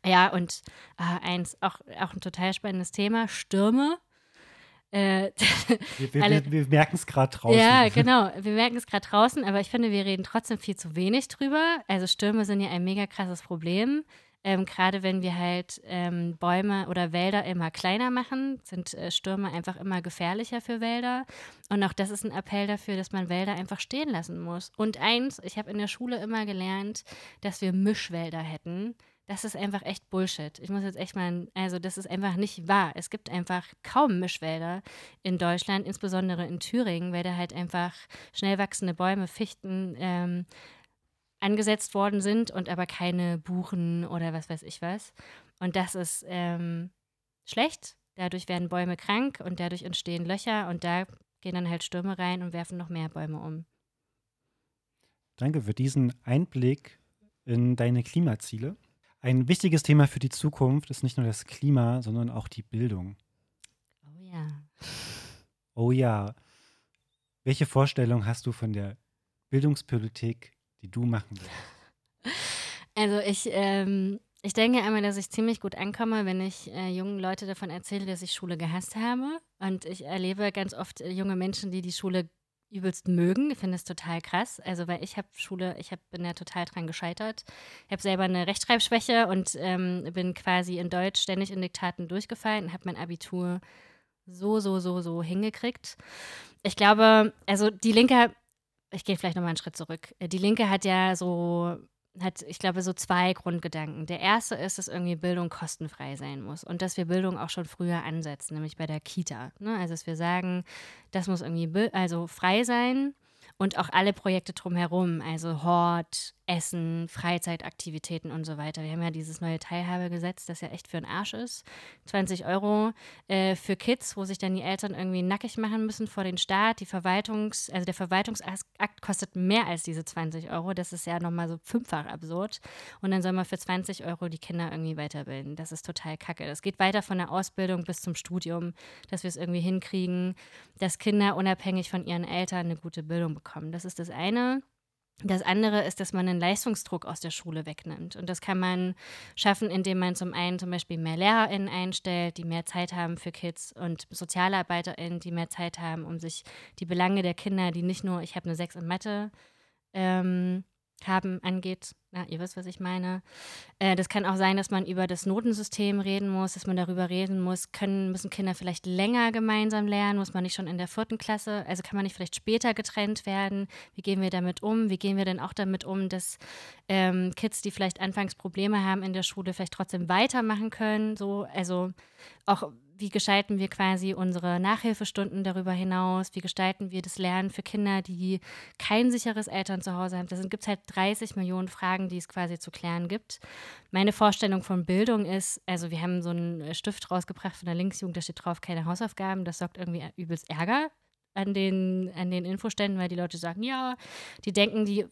Ja, und äh, eins, auch, auch ein total spannendes Thema, Stürme. Äh, wir, wir, wir, wir merken es gerade draußen. Ja, genau. Wir merken es gerade draußen, aber ich finde, wir reden trotzdem viel zu wenig drüber. Also Stürme sind ja ein mega krasses Problem. Ähm, Gerade wenn wir halt ähm, Bäume oder Wälder immer kleiner machen, sind äh, Stürme einfach immer gefährlicher für Wälder. Und auch das ist ein Appell dafür, dass man Wälder einfach stehen lassen muss. Und eins, ich habe in der Schule immer gelernt, dass wir Mischwälder hätten. Das ist einfach echt Bullshit. Ich muss jetzt echt mal, also das ist einfach nicht wahr. Es gibt einfach kaum Mischwälder in Deutschland, insbesondere in Thüringen, weil da halt einfach schnell wachsende Bäume, Fichten, ähm, angesetzt worden sind und aber keine Buchen oder was weiß ich was. Und das ist ähm, schlecht. Dadurch werden Bäume krank und dadurch entstehen Löcher und da gehen dann halt Stürme rein und werfen noch mehr Bäume um. Danke für diesen Einblick in deine Klimaziele. Ein wichtiges Thema für die Zukunft ist nicht nur das Klima, sondern auch die Bildung. Oh ja. Oh ja. Welche Vorstellung hast du von der Bildungspolitik die du machen willst? Also ich, ähm, ich denke einmal, dass ich ziemlich gut ankomme, wenn ich äh, jungen Leute davon erzähle, dass ich Schule gehasst habe. Und ich erlebe ganz oft äh, junge Menschen, die die Schule übelst mögen. Ich finde es total krass. Also, weil ich habe Schule, ich hab, bin ja total dran gescheitert. Ich habe selber eine Rechtschreibschwäche und ähm, bin quasi in Deutsch ständig in Diktaten durchgefallen und habe mein Abitur so, so, so, so hingekriegt. Ich glaube, also die Linke ich gehe vielleicht nochmal einen Schritt zurück. Äh, die Linke hat ja so, hat, ich glaube, so zwei Grundgedanken. Der erste ist, dass irgendwie Bildung kostenfrei sein muss und dass wir Bildung auch schon früher ansetzen, nämlich bei der Kita. Ne? Also, dass wir sagen, das muss irgendwie also frei sein und auch alle Projekte drumherum, also Hort, Essen, Freizeitaktivitäten und so weiter. Wir haben ja dieses neue Teilhabegesetz, das ja echt für den Arsch ist. 20 Euro äh, für Kids, wo sich dann die Eltern irgendwie nackig machen müssen vor den Staat. Die Verwaltungs-, also der Verwaltungsakt kostet mehr als diese 20 Euro. Das ist ja nochmal so fünffach absurd. Und dann soll man für 20 Euro die Kinder irgendwie weiterbilden. Das ist total kacke. Das geht weiter von der Ausbildung bis zum Studium, dass wir es irgendwie hinkriegen, dass Kinder unabhängig von ihren Eltern eine gute Bildung bekommen. Das ist das eine. Das andere ist, dass man einen Leistungsdruck aus der Schule wegnimmt. Und das kann man schaffen, indem man zum einen zum Beispiel mehr LehrerInnen einstellt, die mehr Zeit haben für Kids und SozialarbeiterInnen, die mehr Zeit haben, um sich die Belange der Kinder, die nicht nur, ich habe eine Sechs in Mathe, ähm, haben angeht. Ja, ihr wisst, was ich meine. Äh, das kann auch sein, dass man über das Notensystem reden muss, dass man darüber reden muss, können, müssen Kinder vielleicht länger gemeinsam lernen, muss man nicht schon in der vierten Klasse, also kann man nicht vielleicht später getrennt werden? Wie gehen wir damit um? Wie gehen wir denn auch damit um, dass ähm, Kids, die vielleicht anfangs Probleme haben in der Schule, vielleicht trotzdem weitermachen können? So, also auch wie gestalten wir quasi unsere Nachhilfestunden darüber hinaus? Wie gestalten wir das Lernen für Kinder, die kein sicheres Elternzuhause haben? Da gibt es halt 30 Millionen Fragen, die es quasi zu klären gibt. Meine Vorstellung von Bildung ist, also wir haben so einen Stift rausgebracht von der Linksjugend, da steht drauf keine Hausaufgaben. Das sorgt irgendwie übelst Ärger an den, an den Infoständen, weil die Leute sagen, ja, die denken, die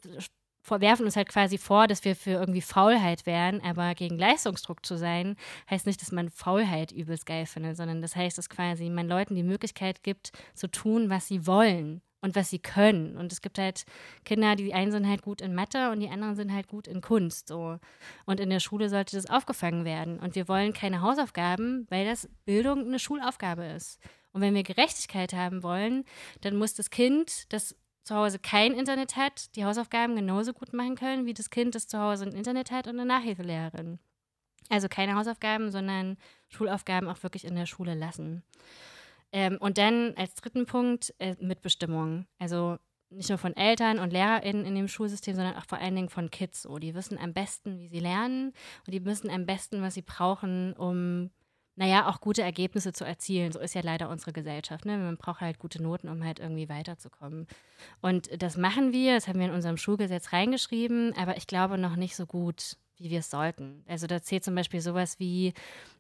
werfen uns halt quasi vor, dass wir für irgendwie Faulheit wären, aber gegen Leistungsdruck zu sein, heißt nicht, dass man Faulheit übelst geil findet, sondern das heißt, dass quasi man Leuten die Möglichkeit gibt, zu tun, was sie wollen und was sie können. Und es gibt halt Kinder, die einen sind halt gut in Mathe und die anderen sind halt gut in Kunst. So. Und in der Schule sollte das aufgefangen werden. Und wir wollen keine Hausaufgaben, weil das Bildung eine Schulaufgabe ist. Und wenn wir Gerechtigkeit haben wollen, dann muss das Kind, das zu Hause kein Internet hat, die Hausaufgaben genauso gut machen können, wie das Kind, das zu Hause ein Internet hat und eine Nachhilfelehrerin. Also keine Hausaufgaben, sondern Schulaufgaben auch wirklich in der Schule lassen. Ähm, und dann als dritten Punkt äh, Mitbestimmung. Also nicht nur von Eltern und LehrerInnen in dem Schulsystem, sondern auch vor allen Dingen von Kids. So. Die wissen am besten, wie sie lernen und die wissen am besten, was sie brauchen, um, naja, auch gute Ergebnisse zu erzielen. So ist ja leider unsere Gesellschaft. Ne? Man braucht halt gute Noten, um halt irgendwie weiterzukommen. Und das machen wir, das haben wir in unserem Schulgesetz reingeschrieben, aber ich glaube noch nicht so gut, wie wir es sollten. Also da zählt zum Beispiel sowas wie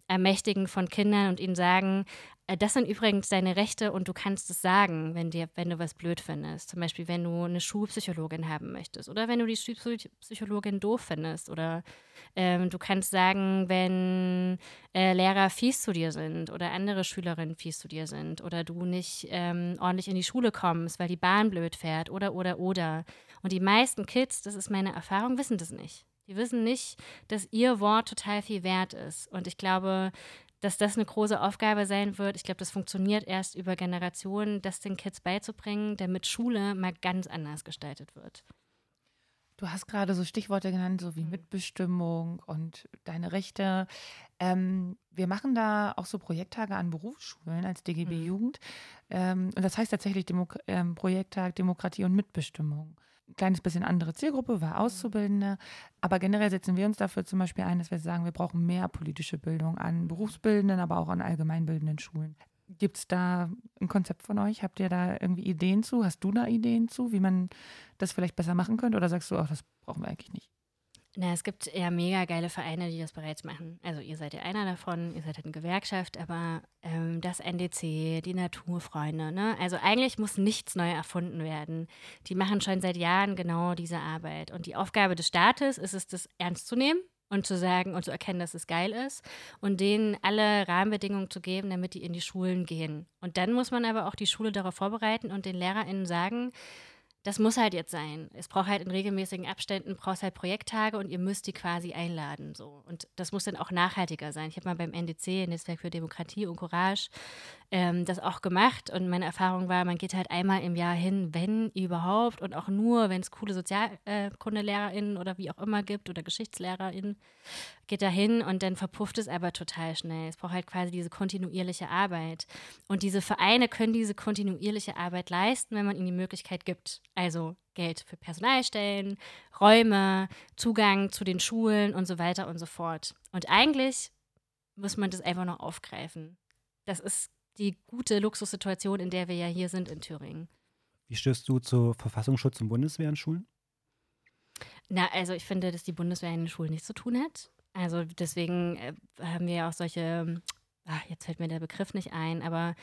Ermächtigen von Kindern und ihnen sagen, äh, das sind übrigens deine Rechte und du kannst es sagen, wenn, dir, wenn du was blöd findest. Zum Beispiel, wenn du eine Schulpsychologin haben möchtest oder wenn du die Schulpsychologin doof findest. Oder ähm, du kannst sagen, wenn äh, Lehrer fies zu dir sind oder andere Schülerinnen fies zu dir sind oder du nicht ähm, ordentlich in die Schule kommst, weil die Bahn blöd fährt oder, oder, oder. Und die meisten Kids, das ist meine Erfahrung, wissen das nicht. Die wissen nicht, dass ihr Wort total viel wert ist. Und ich glaube, dass das eine große Aufgabe sein wird. Ich glaube, das funktioniert erst über Generationen, das den Kids beizubringen, damit Schule mal ganz anders gestaltet wird. Du hast gerade so Stichworte genannt, so wie mhm. Mitbestimmung und deine Rechte. Ähm, wir machen da auch so Projekttage an Berufsschulen als DGB mhm. Jugend. Ähm, und das heißt tatsächlich Demo ähm, Projekttag Demokratie und Mitbestimmung ein kleines bisschen andere Zielgruppe, war Auszubildende. Aber generell setzen wir uns dafür zum Beispiel ein, dass wir sagen, wir brauchen mehr politische Bildung an Berufsbildenden, aber auch an allgemeinbildenden Schulen. Gibt es da ein Konzept von euch? Habt ihr da irgendwie Ideen zu? Hast du da Ideen zu, wie man das vielleicht besser machen könnte? Oder sagst du, ach, das brauchen wir eigentlich nicht? Na, es gibt ja mega geile Vereine, die das bereits machen. Also ihr seid ja einer davon, ihr seid halt eine Gewerkschaft, aber ähm, das NDC, die Naturfreunde, ne? Also eigentlich muss nichts neu erfunden werden. Die machen schon seit Jahren genau diese Arbeit. Und die Aufgabe des Staates ist es, das ernst zu nehmen und zu sagen und zu erkennen, dass es geil ist und denen alle Rahmenbedingungen zu geben, damit die in die Schulen gehen. Und dann muss man aber auch die Schule darauf vorbereiten und den LehrerInnen sagen, das muss halt jetzt sein. Es braucht halt in regelmäßigen Abständen, braucht halt Projekttage und ihr müsst die quasi einladen. So. Und das muss dann auch nachhaltiger sein. Ich habe mal beim NDC, Netzwerk für Demokratie und Courage, ähm, das auch gemacht. Und meine Erfahrung war, man geht halt einmal im Jahr hin, wenn überhaupt, und auch nur, wenn es coole SozialkundelehrerInnen oder wie auch immer gibt oder GeschichtslehrerInnen, geht da hin und dann verpufft es aber total schnell. Es braucht halt quasi diese kontinuierliche Arbeit. Und diese Vereine können diese kontinuierliche Arbeit leisten, wenn man ihnen die Möglichkeit gibt. Also Geld für Personalstellen, Räume, Zugang zu den Schulen und so weiter und so fort. Und eigentlich muss man das einfach noch aufgreifen. Das ist die gute Luxussituation, in der wir ja hier sind in Thüringen. Wie stößt du zu Verfassungsschutz und Bundeswehr in Schulen? Na, also ich finde, dass die Bundeswehr in den Schulen nichts zu tun hat. Also deswegen äh, haben wir ja auch solche, ach, jetzt fällt mir der Begriff nicht ein, aber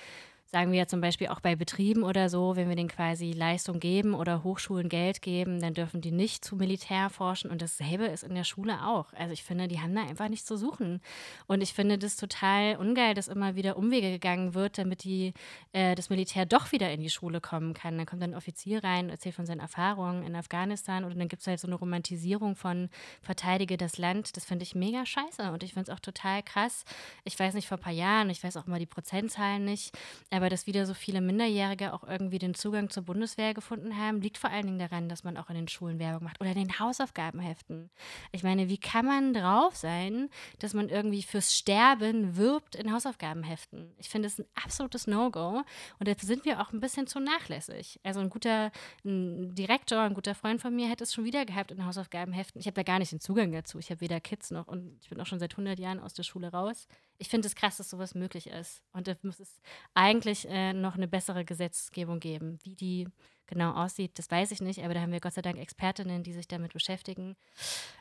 sagen wir ja zum Beispiel auch bei Betrieben oder so, wenn wir denen quasi Leistung geben oder Hochschulen Geld geben, dann dürfen die nicht zu Militär forschen und dasselbe ist in der Schule auch. Also ich finde, die haben da einfach nichts zu suchen. Und ich finde das total ungeil, dass immer wieder Umwege gegangen wird, damit die, äh, das Militär doch wieder in die Schule kommen kann. Dann kommt dann ein Offizier rein, erzählt von seinen Erfahrungen in Afghanistan oder dann gibt es halt so eine Romantisierung von Verteidige das Land. Das finde ich mega scheiße und ich finde es auch total krass. Ich weiß nicht, vor ein paar Jahren, ich weiß auch immer die Prozentzahlen nicht, aber dass wieder so viele Minderjährige auch irgendwie den Zugang zur Bundeswehr gefunden haben, liegt vor allen Dingen daran, dass man auch in den Schulen Werbung macht oder in den Hausaufgabenheften. Ich meine, wie kann man drauf sein, dass man irgendwie fürs Sterben wirbt in Hausaufgabenheften? Ich finde es ein absolutes No-Go und da sind wir auch ein bisschen zu nachlässig. Also ein guter ein Direktor, ein guter Freund von mir hätte es schon wieder gehabt in Hausaufgabenheften. Ich habe da gar nicht den Zugang dazu. Ich habe weder Kids noch und ich bin auch schon seit 100 Jahren aus der Schule raus ich finde es krass, dass sowas möglich ist. Und da muss es eigentlich äh, noch eine bessere Gesetzgebung geben. Wie die genau aussieht, das weiß ich nicht, aber da haben wir Gott sei Dank Expertinnen, die sich damit beschäftigen.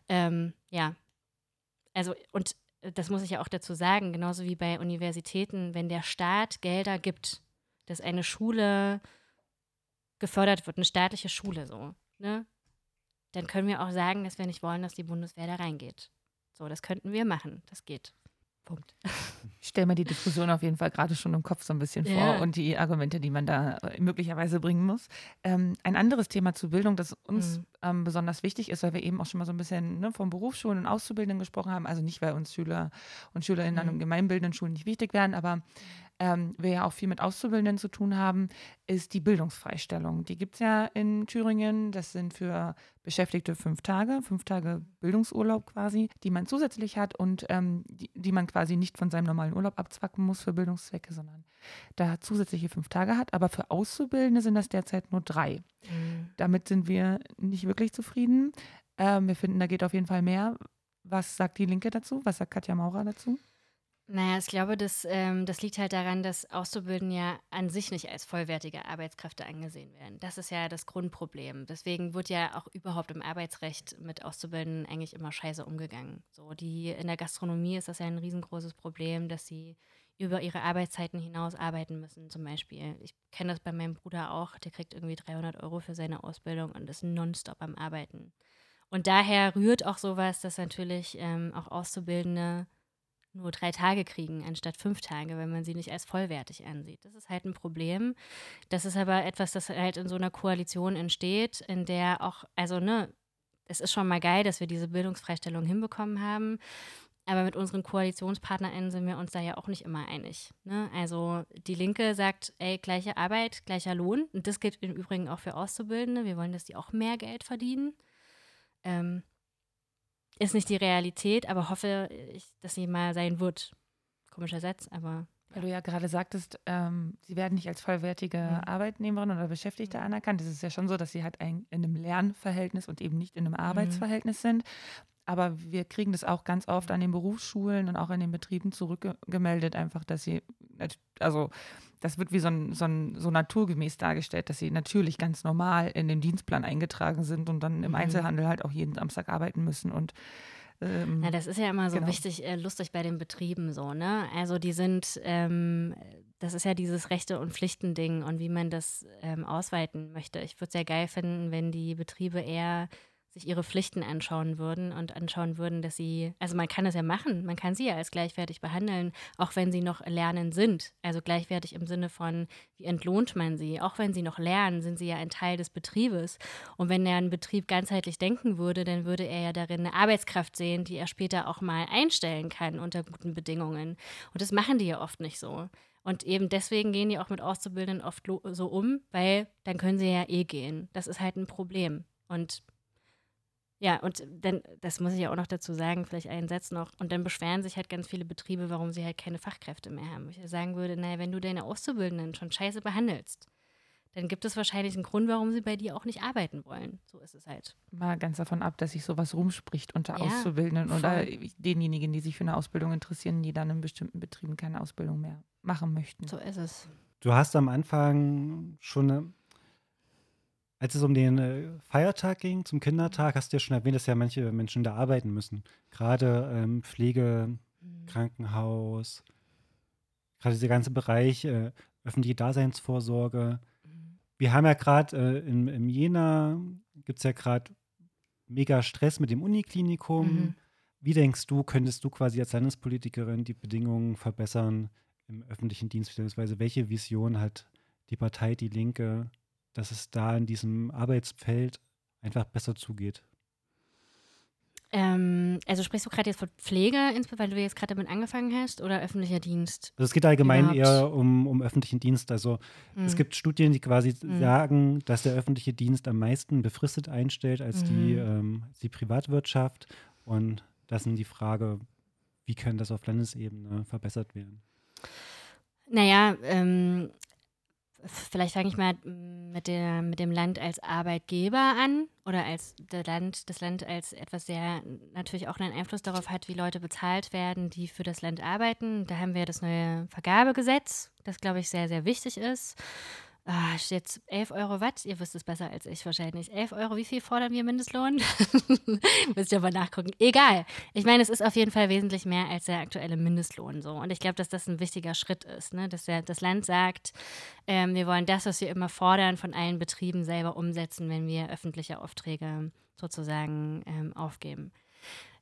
Ähm, ja. Also, und das muss ich ja auch dazu sagen, genauso wie bei Universitäten, wenn der Staat Gelder gibt, dass eine Schule gefördert wird, eine staatliche Schule so, ne? Dann können wir auch sagen, dass wir nicht wollen, dass die Bundeswehr da reingeht. So, das könnten wir machen. Das geht. Punkt. Ich stelle mir die Diskussion auf jeden Fall gerade schon im Kopf so ein bisschen vor Ja. und die Argumente, die man da äh, möglicherweise bringen muss. Ähm, ein anderes Thema zur Bildung, das uns Mhm. ähm, besonders wichtig ist, weil wir eben auch schon mal so ein bisschen ne, von Berufsschulen und Auszubildenden gesprochen haben. Also nicht, weil uns Schüler und Schülerinnen an Mhm. gemeinbildenden Schulen nicht wichtig wären, aber ähm, wir ja auch viel mit Auszubildenden zu tun haben, ist die Bildungsfreistellung. Die gibt es ja in Thüringen. Das sind für Beschäftigte fünf Tage, fünf Tage Bildungsurlaub quasi, die man zusätzlich hat und ähm, die, die man quasi nicht von seinem normalen Urlaub abzwacken muss für Bildungszwecke, sondern da zusätzliche fünf Tage hat. Aber für Auszubildende sind das derzeit nur drei. Damit sind wir nicht wirklich zufrieden. Ähm, wir finden, da geht auf jeden Fall mehr. Was sagt die Linke dazu? Was sagt Katja Maurer dazu? Naja, ich glaube, das, ähm, das liegt halt daran, dass Auszubildende ja an sich nicht als vollwertige Arbeitskräfte angesehen werden. Das ist ja das Grundproblem. Deswegen wird ja auch überhaupt im Arbeitsrecht mit Auszubildenden eigentlich immer scheiße umgegangen. So, die in der Gastronomie ist das ja ein riesengroßes Problem, dass sie über ihre Arbeitszeiten hinaus arbeiten müssen, zum Beispiel. Ich kenne das bei meinem Bruder auch, der kriegt irgendwie 300 Euro für seine Ausbildung und ist nonstop am Arbeiten. Und daher rührt auch sowas, dass natürlich ähm, auch Auszubildende nur drei Tage kriegen anstatt fünf Tage, wenn man sie nicht als vollwertig ansieht. Das ist halt ein Problem. Das ist aber etwas, das halt in so einer Koalition entsteht, in der auch, also ne, es ist schon mal geil, dass wir diese Bildungsfreistellung hinbekommen haben. Aber mit unseren KoalitionspartnerInnen sind wir uns da ja auch nicht immer einig. Ne? Also die Linke sagt, ey, gleiche Arbeit, gleicher Lohn. Und das gilt im Übrigen auch für Auszubildende. Wir wollen, dass die auch mehr Geld verdienen. Ähm, ist nicht die Realität, aber hoffe ich, dass sie mal sein wird. Komischer Satz, aber Weil du ja gerade sagtest, ähm, sie werden nicht als vollwertige Mhm. Arbeitnehmerin oder Beschäftigte anerkannt. Es ist ja schon so, dass sie halt ein, in einem Lernverhältnis und eben nicht in einem Arbeitsverhältnis sind. Aber wir kriegen das auch ganz oft an den Berufsschulen und auch in den Betrieben zurückgemeldet, einfach, dass sie, also das wird wie so, ein, so, ein, so naturgemäß dargestellt, dass sie natürlich ganz normal in den Dienstplan eingetragen sind und dann im Mhm. Einzelhandel halt auch jeden Samstag arbeiten müssen. Und ähm, Na, das ist ja immer so Genau. wichtig, äh, lustig bei den Betrieben so, ne? Also die sind, ähm, das ist ja dieses Rechte- und Pflichtending und wie man das ähm, ausweiten möchte. Ich würde es sehr geil finden, wenn die Betriebe eher sich ihre Pflichten anschauen würden und anschauen würden, dass sie, also man kann das ja machen, man kann sie ja als gleichwertig behandeln, auch wenn sie noch lernen sind. Also gleichwertig im Sinne von, wie entlohnt man sie? Auch wenn sie noch lernen, sind sie ja ein Teil des Betriebes. Und wenn er einen Betrieb ganzheitlich denken würde, dann würde er ja darin eine Arbeitskraft sehen, die er später auch mal einstellen kann unter guten Bedingungen. Und das machen die ja oft nicht so. Und eben deswegen gehen die auch mit Auszubildenden oft so um, weil dann können sie ja eh gehen. Das ist halt ein Problem. Und ja, und dann, das muss ich ja auch noch dazu sagen, vielleicht einen Satz noch. Und dann beschweren sich halt ganz viele Betriebe, warum sie halt keine Fachkräfte mehr haben. Ich sagen würde, naja, wenn du deine Auszubildenden schon scheiße behandelst, dann gibt es wahrscheinlich einen Grund, warum sie bei dir auch nicht arbeiten wollen. So ist es halt. Mal ganz davon ab, dass sich sowas rumspricht unter Ja, Auszubildenden oder voll. denjenigen, die sich für eine Ausbildung interessieren, die dann in bestimmten Betrieben keine Ausbildung mehr machen möchten. So ist es. Du hast am Anfang schon, äh, als es um den äh, Feiertag ging, zum Kindertag, hast du ja schon erwähnt, dass ja manche Menschen da arbeiten müssen. Gerade ähm, Pflege, Krankenhaus, gerade dieser ganze Bereich äh, öffentliche Daseinsvorsorge. Wir haben ja gerade äh, im, im Jena, gibt es ja gerade mega Stress mit dem Uniklinikum. Mhm. Wie denkst du, könntest du quasi als Landespolitikerin die Bedingungen verbessern im öffentlichen Dienst, beziehungsweise welche Vision hat die Partei Die Linke, dass es da in diesem Arbeitsfeld einfach besser zugeht? Ähm, also sprichst du gerade jetzt von Pflege, insbesondere weil du jetzt gerade damit angefangen hast, oder öffentlicher Dienst? Also es geht allgemein Überhaupt. eher um, um öffentlichen Dienst. Also es Mhm. gibt Studien, die quasi Mhm. sagen, dass der öffentliche Dienst am meisten befristet einstellt als die, Mhm. ähm, als die Privatwirtschaft. Und das ist die Frage, wie kann das auf Landesebene verbessert werden? Naja, ähm, vielleicht fange ich mal mit, der, mit dem Land als Arbeitgeber an oder als der Land, das Land als etwas, der natürlich auch einen Einfluss darauf hat, wie Leute bezahlt werden, die für das Land arbeiten. Da haben wir das neue Vergabegesetz, das, glaube ich, sehr, sehr wichtig ist. Ah, jetzt 11 Euro Watt, ihr wisst es besser als ich wahrscheinlich. 11 Euro, wie viel fordern wir Mindestlohn? Müsst ihr aber nachgucken. Egal. Ich meine, es ist auf jeden Fall wesentlich mehr als der aktuelle Mindestlohn so. Und ich glaube, dass das ein wichtiger Schritt ist, ne? dass der, das Land sagt, ähm, wir wollen das, was wir immer fordern, von allen Betrieben selber umsetzen, wenn wir öffentliche Aufträge sozusagen ähm, aufgeben.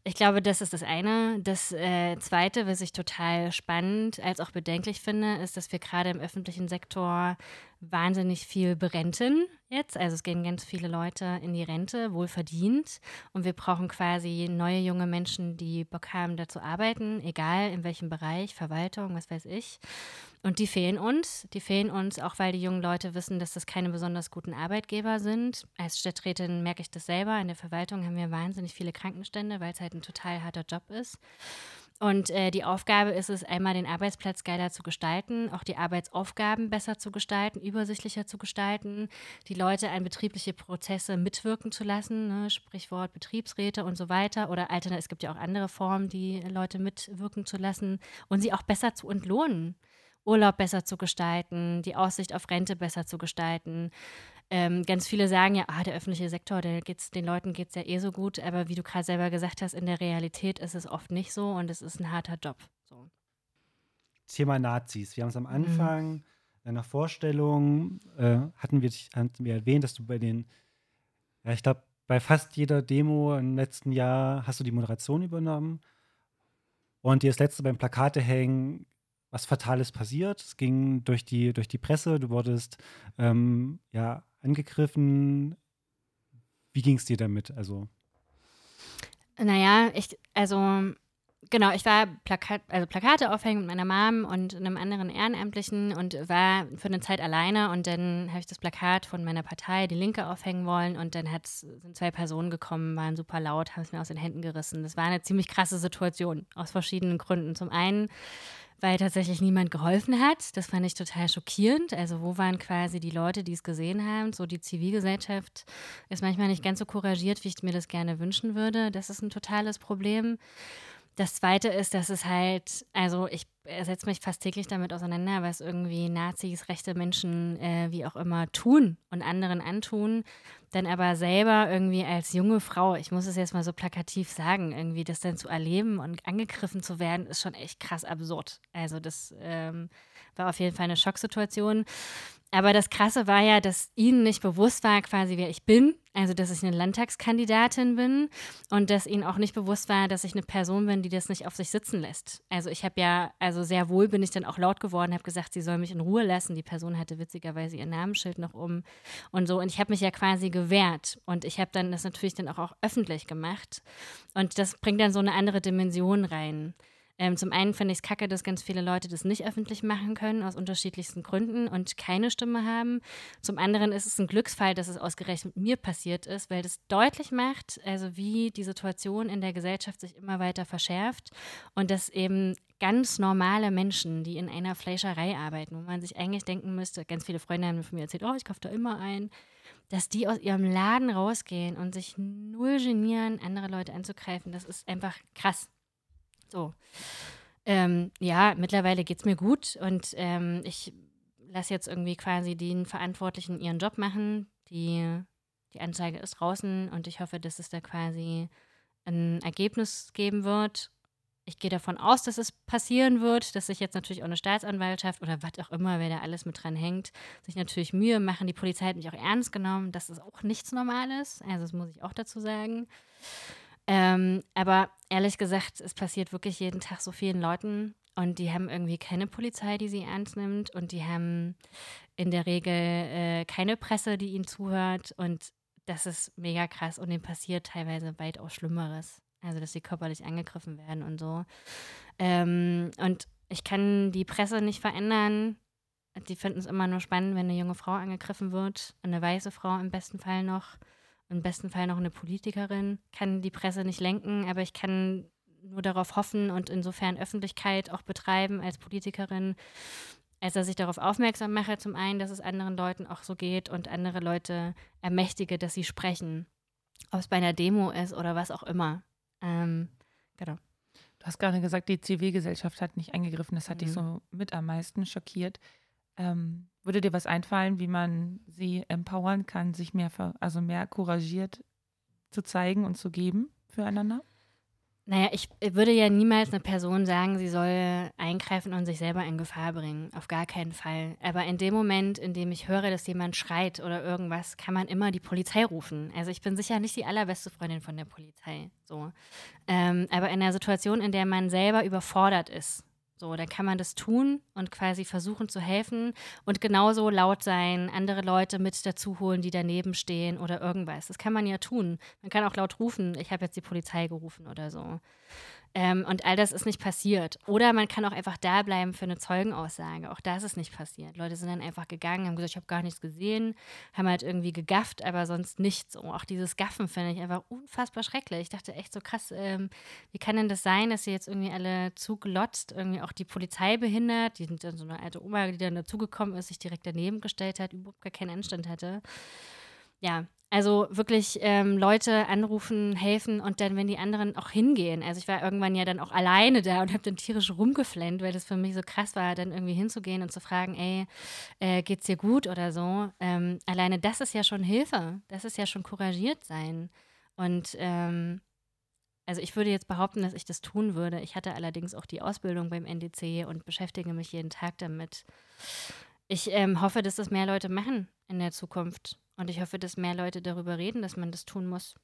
Ich glaube, das ist das eine. Das äh, zweite, was ich total spannend als auch bedenklich finde, ist, dass wir gerade im öffentlichen Sektor wahnsinnig viel berenten jetzt. Also es gehen ganz viele Leute in die Rente, wohl verdient. Und wir brauchen quasi neue junge Menschen, die Bock haben, da zu arbeiten, egal in welchem Bereich, Verwaltung, was weiß ich. Und die fehlen uns. Die fehlen uns, auch weil die jungen Leute wissen, dass das keine besonders guten Arbeitgeber sind. Als Städträtin merke ich das selber. In der Verwaltung haben wir wahnsinnig viele Krankenstände, weil es halt ein total harter Job ist. Und äh, die Aufgabe ist es, einmal den Arbeitsplatz geiler zu gestalten, auch die Arbeitsaufgaben besser zu gestalten, übersichtlicher zu gestalten, die Leute an betriebliche Prozesse mitwirken zu lassen, ne? Sprichwort Betriebsräte und so weiter. Oder alternativ, es gibt ja auch andere Formen, die Leute mitwirken zu lassen und sie auch besser zu entlohnen. Urlaub besser zu gestalten, die Aussicht auf Rente besser zu gestalten. Ähm, ganz viele sagen ja, ah, der öffentliche Sektor, der geht's, den Leuten geht es ja eh so gut, aber wie du gerade selber gesagt hast, in der Realität ist es oft nicht so und es ist ein harter Job. So. Thema Nazis. Wir haben es am mhm. Anfang mhm. einer Vorstellung, äh, hatten, wir, hatten wir erwähnt, dass du bei den, ja, ich glaube, bei fast jeder Demo im letzten Jahr hast du die Moderation übernommen. Und dir das letzte beim Plakate hängen was Fatales passiert. Es ging durch die, durch die Presse, du wurdest ähm, ja angegriffen. Wie ging es dir damit? Also. Naja, ich, also genau, ich war Plakat, also Plakate aufhängen mit meiner Mom und einem anderen Ehrenamtlichen und war für eine Zeit alleine und dann habe ich das Plakat von meiner Partei, die Linke, aufhängen wollen und dann sind zwei Personen gekommen, waren super laut, haben es mir aus den Händen gerissen. Das war eine ziemlich krasse Situation aus verschiedenen Gründen. Zum einen weil tatsächlich niemand geholfen hat. Das fand ich total schockierend. Also wo waren quasi die Leute, die es gesehen haben? So die Zivilgesellschaft ist manchmal nicht ganz so couragiert, wie ich mir das gerne wünschen würde. Das ist ein totales Problem. Das Zweite ist, dass es halt, also ich setze mich fast täglich damit auseinander, was irgendwie Nazis, rechte Menschen, äh, wie auch immer, tun und anderen antun. Dann aber selber irgendwie als junge Frau, ich muss es jetzt mal so plakativ sagen, irgendwie das dann zu erleben und angegriffen zu werden, ist schon echt krass absurd. Also das ähm, war auf jeden Fall eine Schocksituation. Aber das Krasse war ja, dass ihnen nicht bewusst war, quasi wer ich bin, also dass ich eine Landtagskandidatin bin und dass ihnen auch nicht bewusst war, dass ich eine Person bin, die das nicht auf sich sitzen lässt. Also ich habe ja, also sehr wohl bin ich dann auch laut geworden, habe gesagt, sie soll mich in Ruhe lassen. Die Person hatte witzigerweise ihr Namensschild noch um und so. Und ich habe mich ja quasi gewehrt und ich habe dann das natürlich dann auch, auch öffentlich gemacht. Und das bringt dann so eine andere Dimension rein. Ähm, zum einen finde ich es kacke, dass ganz viele Leute das nicht öffentlich machen können, aus unterschiedlichsten Gründen und keine Stimme haben. Zum anderen ist es ein Glücksfall, dass es ausgerechnet mir passiert ist, weil das deutlich macht, also wie die Situation in der Gesellschaft sich immer weiter verschärft und dass eben ganz normale Menschen, die in einer Fleischerei arbeiten, wo man sich eigentlich denken müsste, ganz viele Freunde haben von mir erzählt, oh, ich kaufe da immer ein, dass die aus ihrem Laden rausgehen und sich null genieren, andere Leute anzugreifen, das ist einfach krass. So. Ähm, ja, mittlerweile geht es mir gut und ähm, ich lasse jetzt irgendwie quasi den Verantwortlichen ihren Job machen. Die, die Anzeige ist draußen und ich hoffe, dass es da quasi ein Ergebnis geben wird. Ich gehe davon aus, dass es passieren wird, dass sich jetzt natürlich auch eine Staatsanwaltschaft oder was auch immer, wer da alles mit dran hängt, sich natürlich Mühe machen. Die Polizei hat mich auch ernst genommen. Das ist auch nichts Normales. Also, das muss ich auch dazu sagen. Ähm, aber ehrlich gesagt, es passiert wirklich jeden Tag so vielen Leuten und die haben irgendwie keine Polizei, die sie ernst nimmt und die haben in der Regel äh, keine Presse, die ihnen zuhört und das ist mega krass und denen passiert teilweise weitaus Schlimmeres. Also, dass sie körperlich angegriffen werden und so. Ähm, und ich kann die Presse nicht verändern. Die finden es immer nur spannend, wenn eine junge Frau angegriffen wird, eine weiße Frau im besten Fall noch im besten Fall noch eine Politikerin, kann die Presse nicht lenken, aber ich kann nur darauf hoffen und insofern Öffentlichkeit auch betreiben als Politikerin, als dass ich darauf aufmerksam mache, zum einen, dass es anderen Leuten auch so geht und andere Leute ermächtige, dass sie sprechen. Ob es bei einer Demo ist oder was auch immer. Ähm, genau. Du hast gerade gesagt, die Zivilgesellschaft hat nicht eingegriffen. Das hat mhm. dich so mit am meisten schockiert. Ähm, Würde dir was einfallen, wie man sie empowern kann, sich mehr, also mehr couragiert zu zeigen und zu geben füreinander? Naja, ich würde ja niemals eine Person sagen, sie soll eingreifen und sich selber in Gefahr bringen. Auf gar keinen Fall. Aber in dem Moment, in dem ich höre, dass jemand schreit oder irgendwas, kann man immer die Polizei rufen. Also ich bin sicher nicht die allerbeste Freundin von der Polizei. So. Ähm, aber in der Situation, in der man selber überfordert ist, so, dann kann man das tun und quasi versuchen zu helfen und genauso laut sein, andere Leute mit dazu holen, die daneben stehen oder irgendwas. Das kann man ja tun. Man kann auch laut rufen, ich habe jetzt die Polizei gerufen oder so. Ähm, und all das ist nicht passiert. Oder man kann auch einfach da bleiben für eine Zeugenaussage. Auch das ist nicht passiert. Leute sind dann einfach gegangen, haben gesagt, ich habe gar nichts gesehen, haben halt irgendwie gegafft, aber sonst nichts. Und auch dieses Gaffen finde ich einfach unfassbar schrecklich. Ich dachte echt so krass, ähm, wie kann denn das sein, dass sie jetzt irgendwie alle zugelotzt, irgendwie auch die Polizei behindert, die sind dann so eine alte Oma, die dann dazugekommen ist, sich direkt daneben gestellt hat, überhaupt gar keinen Anstand hatte. Ja, also wirklich ähm, Leute anrufen, helfen und dann, wenn die anderen auch hingehen. Also ich war irgendwann ja dann auch alleine da und habe dann tierisch rumgeflennt, weil das für mich so krass war, dann irgendwie hinzugehen und zu fragen, ey, äh, geht's dir gut oder so. Ähm, alleine das ist ja schon Hilfe. Das ist ja schon couragiert sein. Und ähm, also ich würde jetzt behaupten, dass ich das tun würde. Ich hatte allerdings auch die Ausbildung beim NDC und beschäftige mich jeden Tag damit. Ich ähm, hoffe, dass das mehr Leute machen in der Zukunft. Und ich hoffe, dass mehr Leute darüber reden, dass man das tun muss.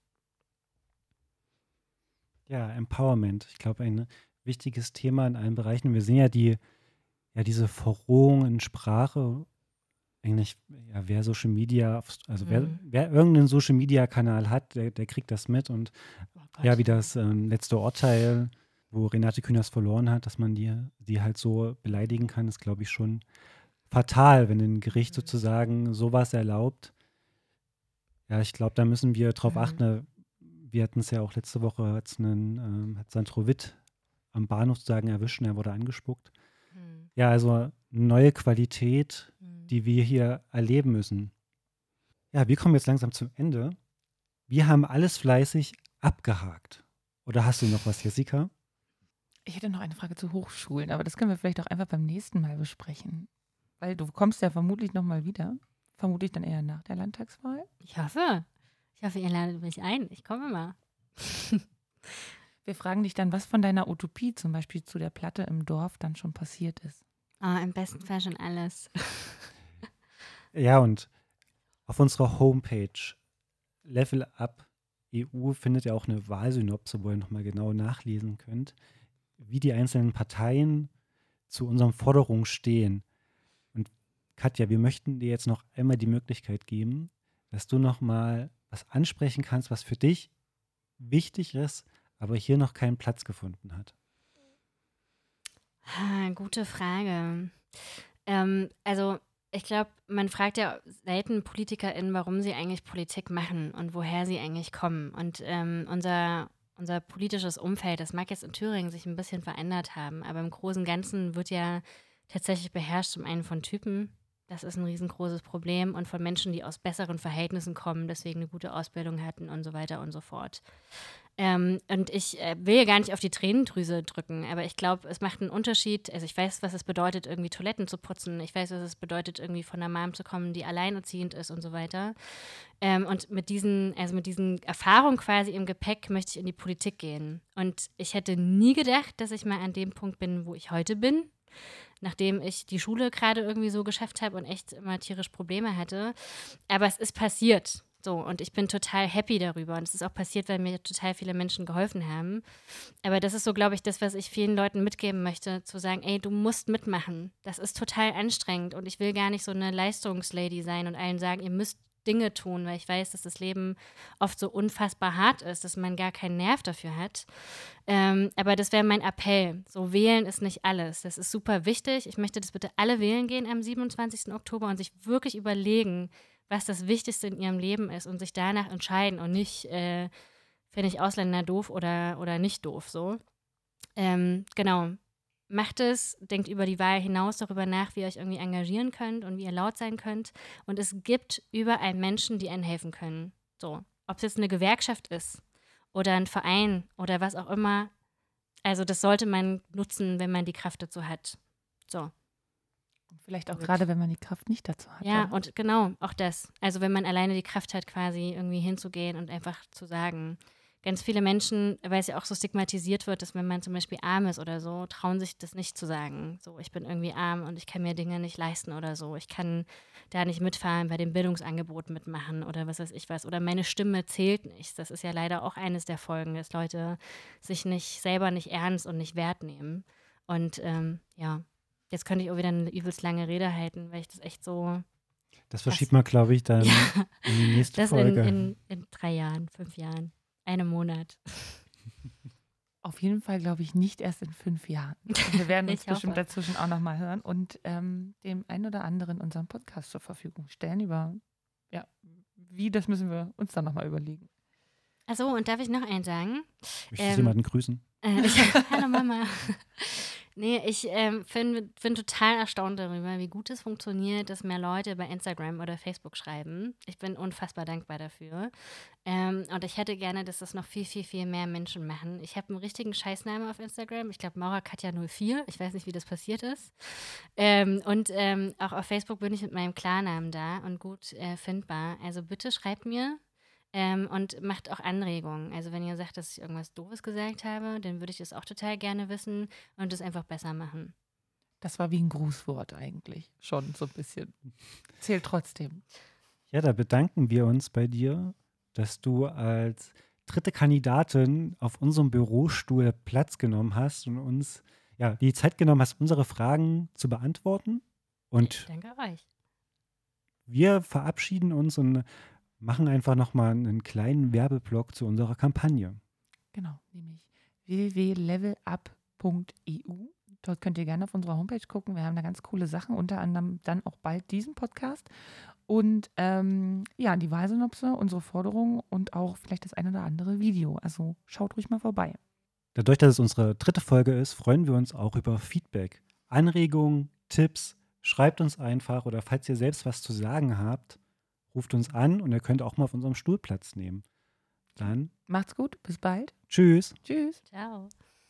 Ja, Empowerment. Ich glaube, ein wichtiges Thema in allen Bereichen. Wir sehen ja die, ja, diese Verrohung in Sprache. Eigentlich, ja, wer Social Media, also mhm. wer, wer irgendeinen Social Media Kanal hat, der, der kriegt das mit. Und oh ja, wie das ähm, letzte Urteil, wo Renate Künast verloren hat, dass man die, die halt so beleidigen kann, ist, glaube ich, schon fatal, wenn ein Gericht mhm. sozusagen sowas erlaubt. Ja, ich glaube, da müssen wir drauf mhm. achten. Wir hatten es ja auch letzte Woche, hat's einen, ähm, hat Sandro Witt am Bahnhof sozusagen erwischt und er wurde angespuckt. Mhm. Ja, also neue Qualität, mhm. die wir hier erleben müssen. Ja, wir kommen jetzt langsam zum Ende. Wir haben alles fleißig abgehakt. Oder hast du noch was, Jessica? Ich hätte noch eine Frage zu Hochschulen, aber das können wir vielleicht auch einfach beim nächsten Mal besprechen. Weil du kommst ja vermutlich nochmal wieder. Vermutlich dann eher nach der Landtagswahl. Ich hoffe. Ich hoffe, ihr ladet mich ein. Ich komme mal. Wir fragen dich dann, was von deiner Utopie, zum Beispiel zu der Platte im Dorf, dann schon passiert ist. Oh, im besten Fall schon alles. ja, und auf unserer Homepage Level Up EU findet ihr auch eine Wahlsynopse, wo ihr nochmal genau nachlesen könnt, wie die einzelnen Parteien zu unseren Forderungen stehen. Katja, wir möchten dir jetzt noch einmal die Möglichkeit geben, dass du noch mal was ansprechen kannst, was für dich wichtig ist, aber hier noch keinen Platz gefunden hat. Gute Frage. Ähm, also ich glaube, man fragt ja selten PolitikerInnen, warum sie eigentlich Politik machen und woher sie eigentlich kommen. Und ähm, unser, unser politisches Umfeld, das mag jetzt in Thüringen sich ein bisschen verändert haben, aber im Großen und Ganzen wird ja tatsächlich beherrscht zum einen von Typen, das ist ein riesengroßes Problem und von Menschen, die aus besseren Verhältnissen kommen, deswegen eine gute Ausbildung hatten und so weiter und so fort. Ähm, und ich äh, will ja gar nicht auf die Tränendrüse drücken, aber ich glaube, es macht einen Unterschied. Also ich weiß, was es bedeutet, irgendwie Toiletten zu putzen. Ich weiß, was es bedeutet, irgendwie von einer Mom zu kommen, die alleinerziehend ist und so weiter. Ähm, und mit diesen, also mit diesen Erfahrungen quasi im Gepäck möchte ich in die Politik gehen. Und ich hätte nie gedacht, dass ich mal an dem Punkt bin, wo ich heute bin nachdem ich die Schule gerade irgendwie so geschafft habe und echt immer tierisch Probleme hatte. Aber es ist passiert. So, und ich bin total happy darüber. Und es ist auch passiert, weil mir total viele Menschen geholfen haben. Aber das ist so, glaube ich, das, was ich vielen Leuten mitgeben möchte, zu sagen, ey, du musst mitmachen. Das ist total anstrengend. Und ich will gar nicht so eine Leistungslady sein und allen sagen, ihr müsst Dinge tun, weil ich weiß, dass das Leben oft so unfassbar hart ist, dass man gar keinen Nerv dafür hat. Ähm, aber das wäre mein Appell. So wählen ist nicht alles. Das ist super wichtig. Ich möchte, dass bitte alle wählen gehen am 27. Oktober und sich wirklich überlegen, was das Wichtigste in ihrem Leben ist und sich danach entscheiden und nicht, äh, finde ich Ausländer doof oder, oder nicht doof so. Ähm, genau macht es, denkt über die Wahl hinaus darüber nach, wie ihr euch irgendwie engagieren könnt und wie ihr laut sein könnt. Und es gibt überall Menschen, die einen helfen können. So, ob es jetzt eine Gewerkschaft ist oder ein Verein oder was auch immer. Also das sollte man nutzen, wenn man die Kraft dazu hat. So. Vielleicht auch Gut. gerade, wenn man die Kraft nicht dazu hat. Ja, oder? und genau, auch das. Also wenn man alleine die Kraft hat, quasi irgendwie hinzugehen und einfach zu sagen. Ganz viele Menschen, weil es ja auch so stigmatisiert wird, dass wenn man zum Beispiel arm ist oder so, trauen sich das nicht zu sagen. So, ich bin irgendwie arm und ich kann mir Dinge nicht leisten oder so. Ich kann da nicht mitfahren, bei dem Bildungsangebot mitmachen oder was weiß ich was. Oder meine Stimme zählt nicht. Das ist ja leider auch eines der Folgen, dass Leute sich nicht selber nicht ernst und nicht wert nehmen. Und ähm, ja, jetzt könnte ich auch wieder eine übelst lange Rede halten, weil ich das echt so Das verschiebt man, glaube ich, dann in die nächste Das in, Folge. in, in drei Jahren, fünf Jahren, einem Monat. Auf jeden Fall, glaube ich, nicht erst in fünf Jahren. Wir werden uns bestimmt dazwischen auch nochmal hören und ähm, dem einen oder anderen unseren Podcast zur Verfügung stellen. Über, ja, wie, das müssen wir uns dann nochmal überlegen. Achso, und darf ich noch eins sagen? Möchtest ähm, du jemanden grüßen? Äh, ich, hallo Mama. Nee, ich ähm, bin, bin total erstaunt darüber, wie gut es funktioniert, dass mehr Leute bei Instagram oder Facebook schreiben. Ich bin unfassbar dankbar dafür. Ähm, und ich hätte gerne, dass das noch viel, viel, viel mehr Menschen machen. Ich habe einen richtigen Scheißnamen auf Instagram. Ich glaube, Maura Katja 04. Ich weiß nicht, wie das passiert ist. Ähm, und ähm, auch auf Facebook bin ich mit meinem Klarnamen da und gut äh, findbar. Also bitte schreibt mir, ähm, und macht auch Anregungen. Also wenn ihr sagt, dass ich irgendwas Doofes gesagt habe, dann würde ich das auch total gerne wissen und das einfach besser machen. Das war wie ein Grußwort eigentlich. Schon so ein bisschen. Zählt trotzdem. Ja, da bedanken wir uns bei dir, dass du als dritte Kandidatin auf unserem Bürostuhl Platz genommen hast und uns ja, die Zeit genommen hast, unsere Fragen zu beantworten. Und Danke euch. wir verabschieden uns und machen einfach nochmal einen kleinen Werbeblock zu unserer Kampagne. Genau, nämlich www.levelup.eu. Dort könnt ihr gerne auf unserer Homepage gucken. Wir haben da ganz coole Sachen, unter anderem dann auch bald diesen Podcast. Und ähm, ja, die Wahlsynopse, unsere Forderungen und auch vielleicht das ein oder andere Video. Also schaut ruhig mal vorbei. Dadurch, dass es unsere dritte Folge ist, freuen wir uns auch über Feedback, Anregungen, Tipps. Schreibt uns einfach oder falls ihr selbst was zu sagen habt, ruft uns an und ihr könnt auch mal auf unserem Stuhl Platz nehmen. Dann Macht's gut, bis bald. tschüss. Tschüss. Ciao.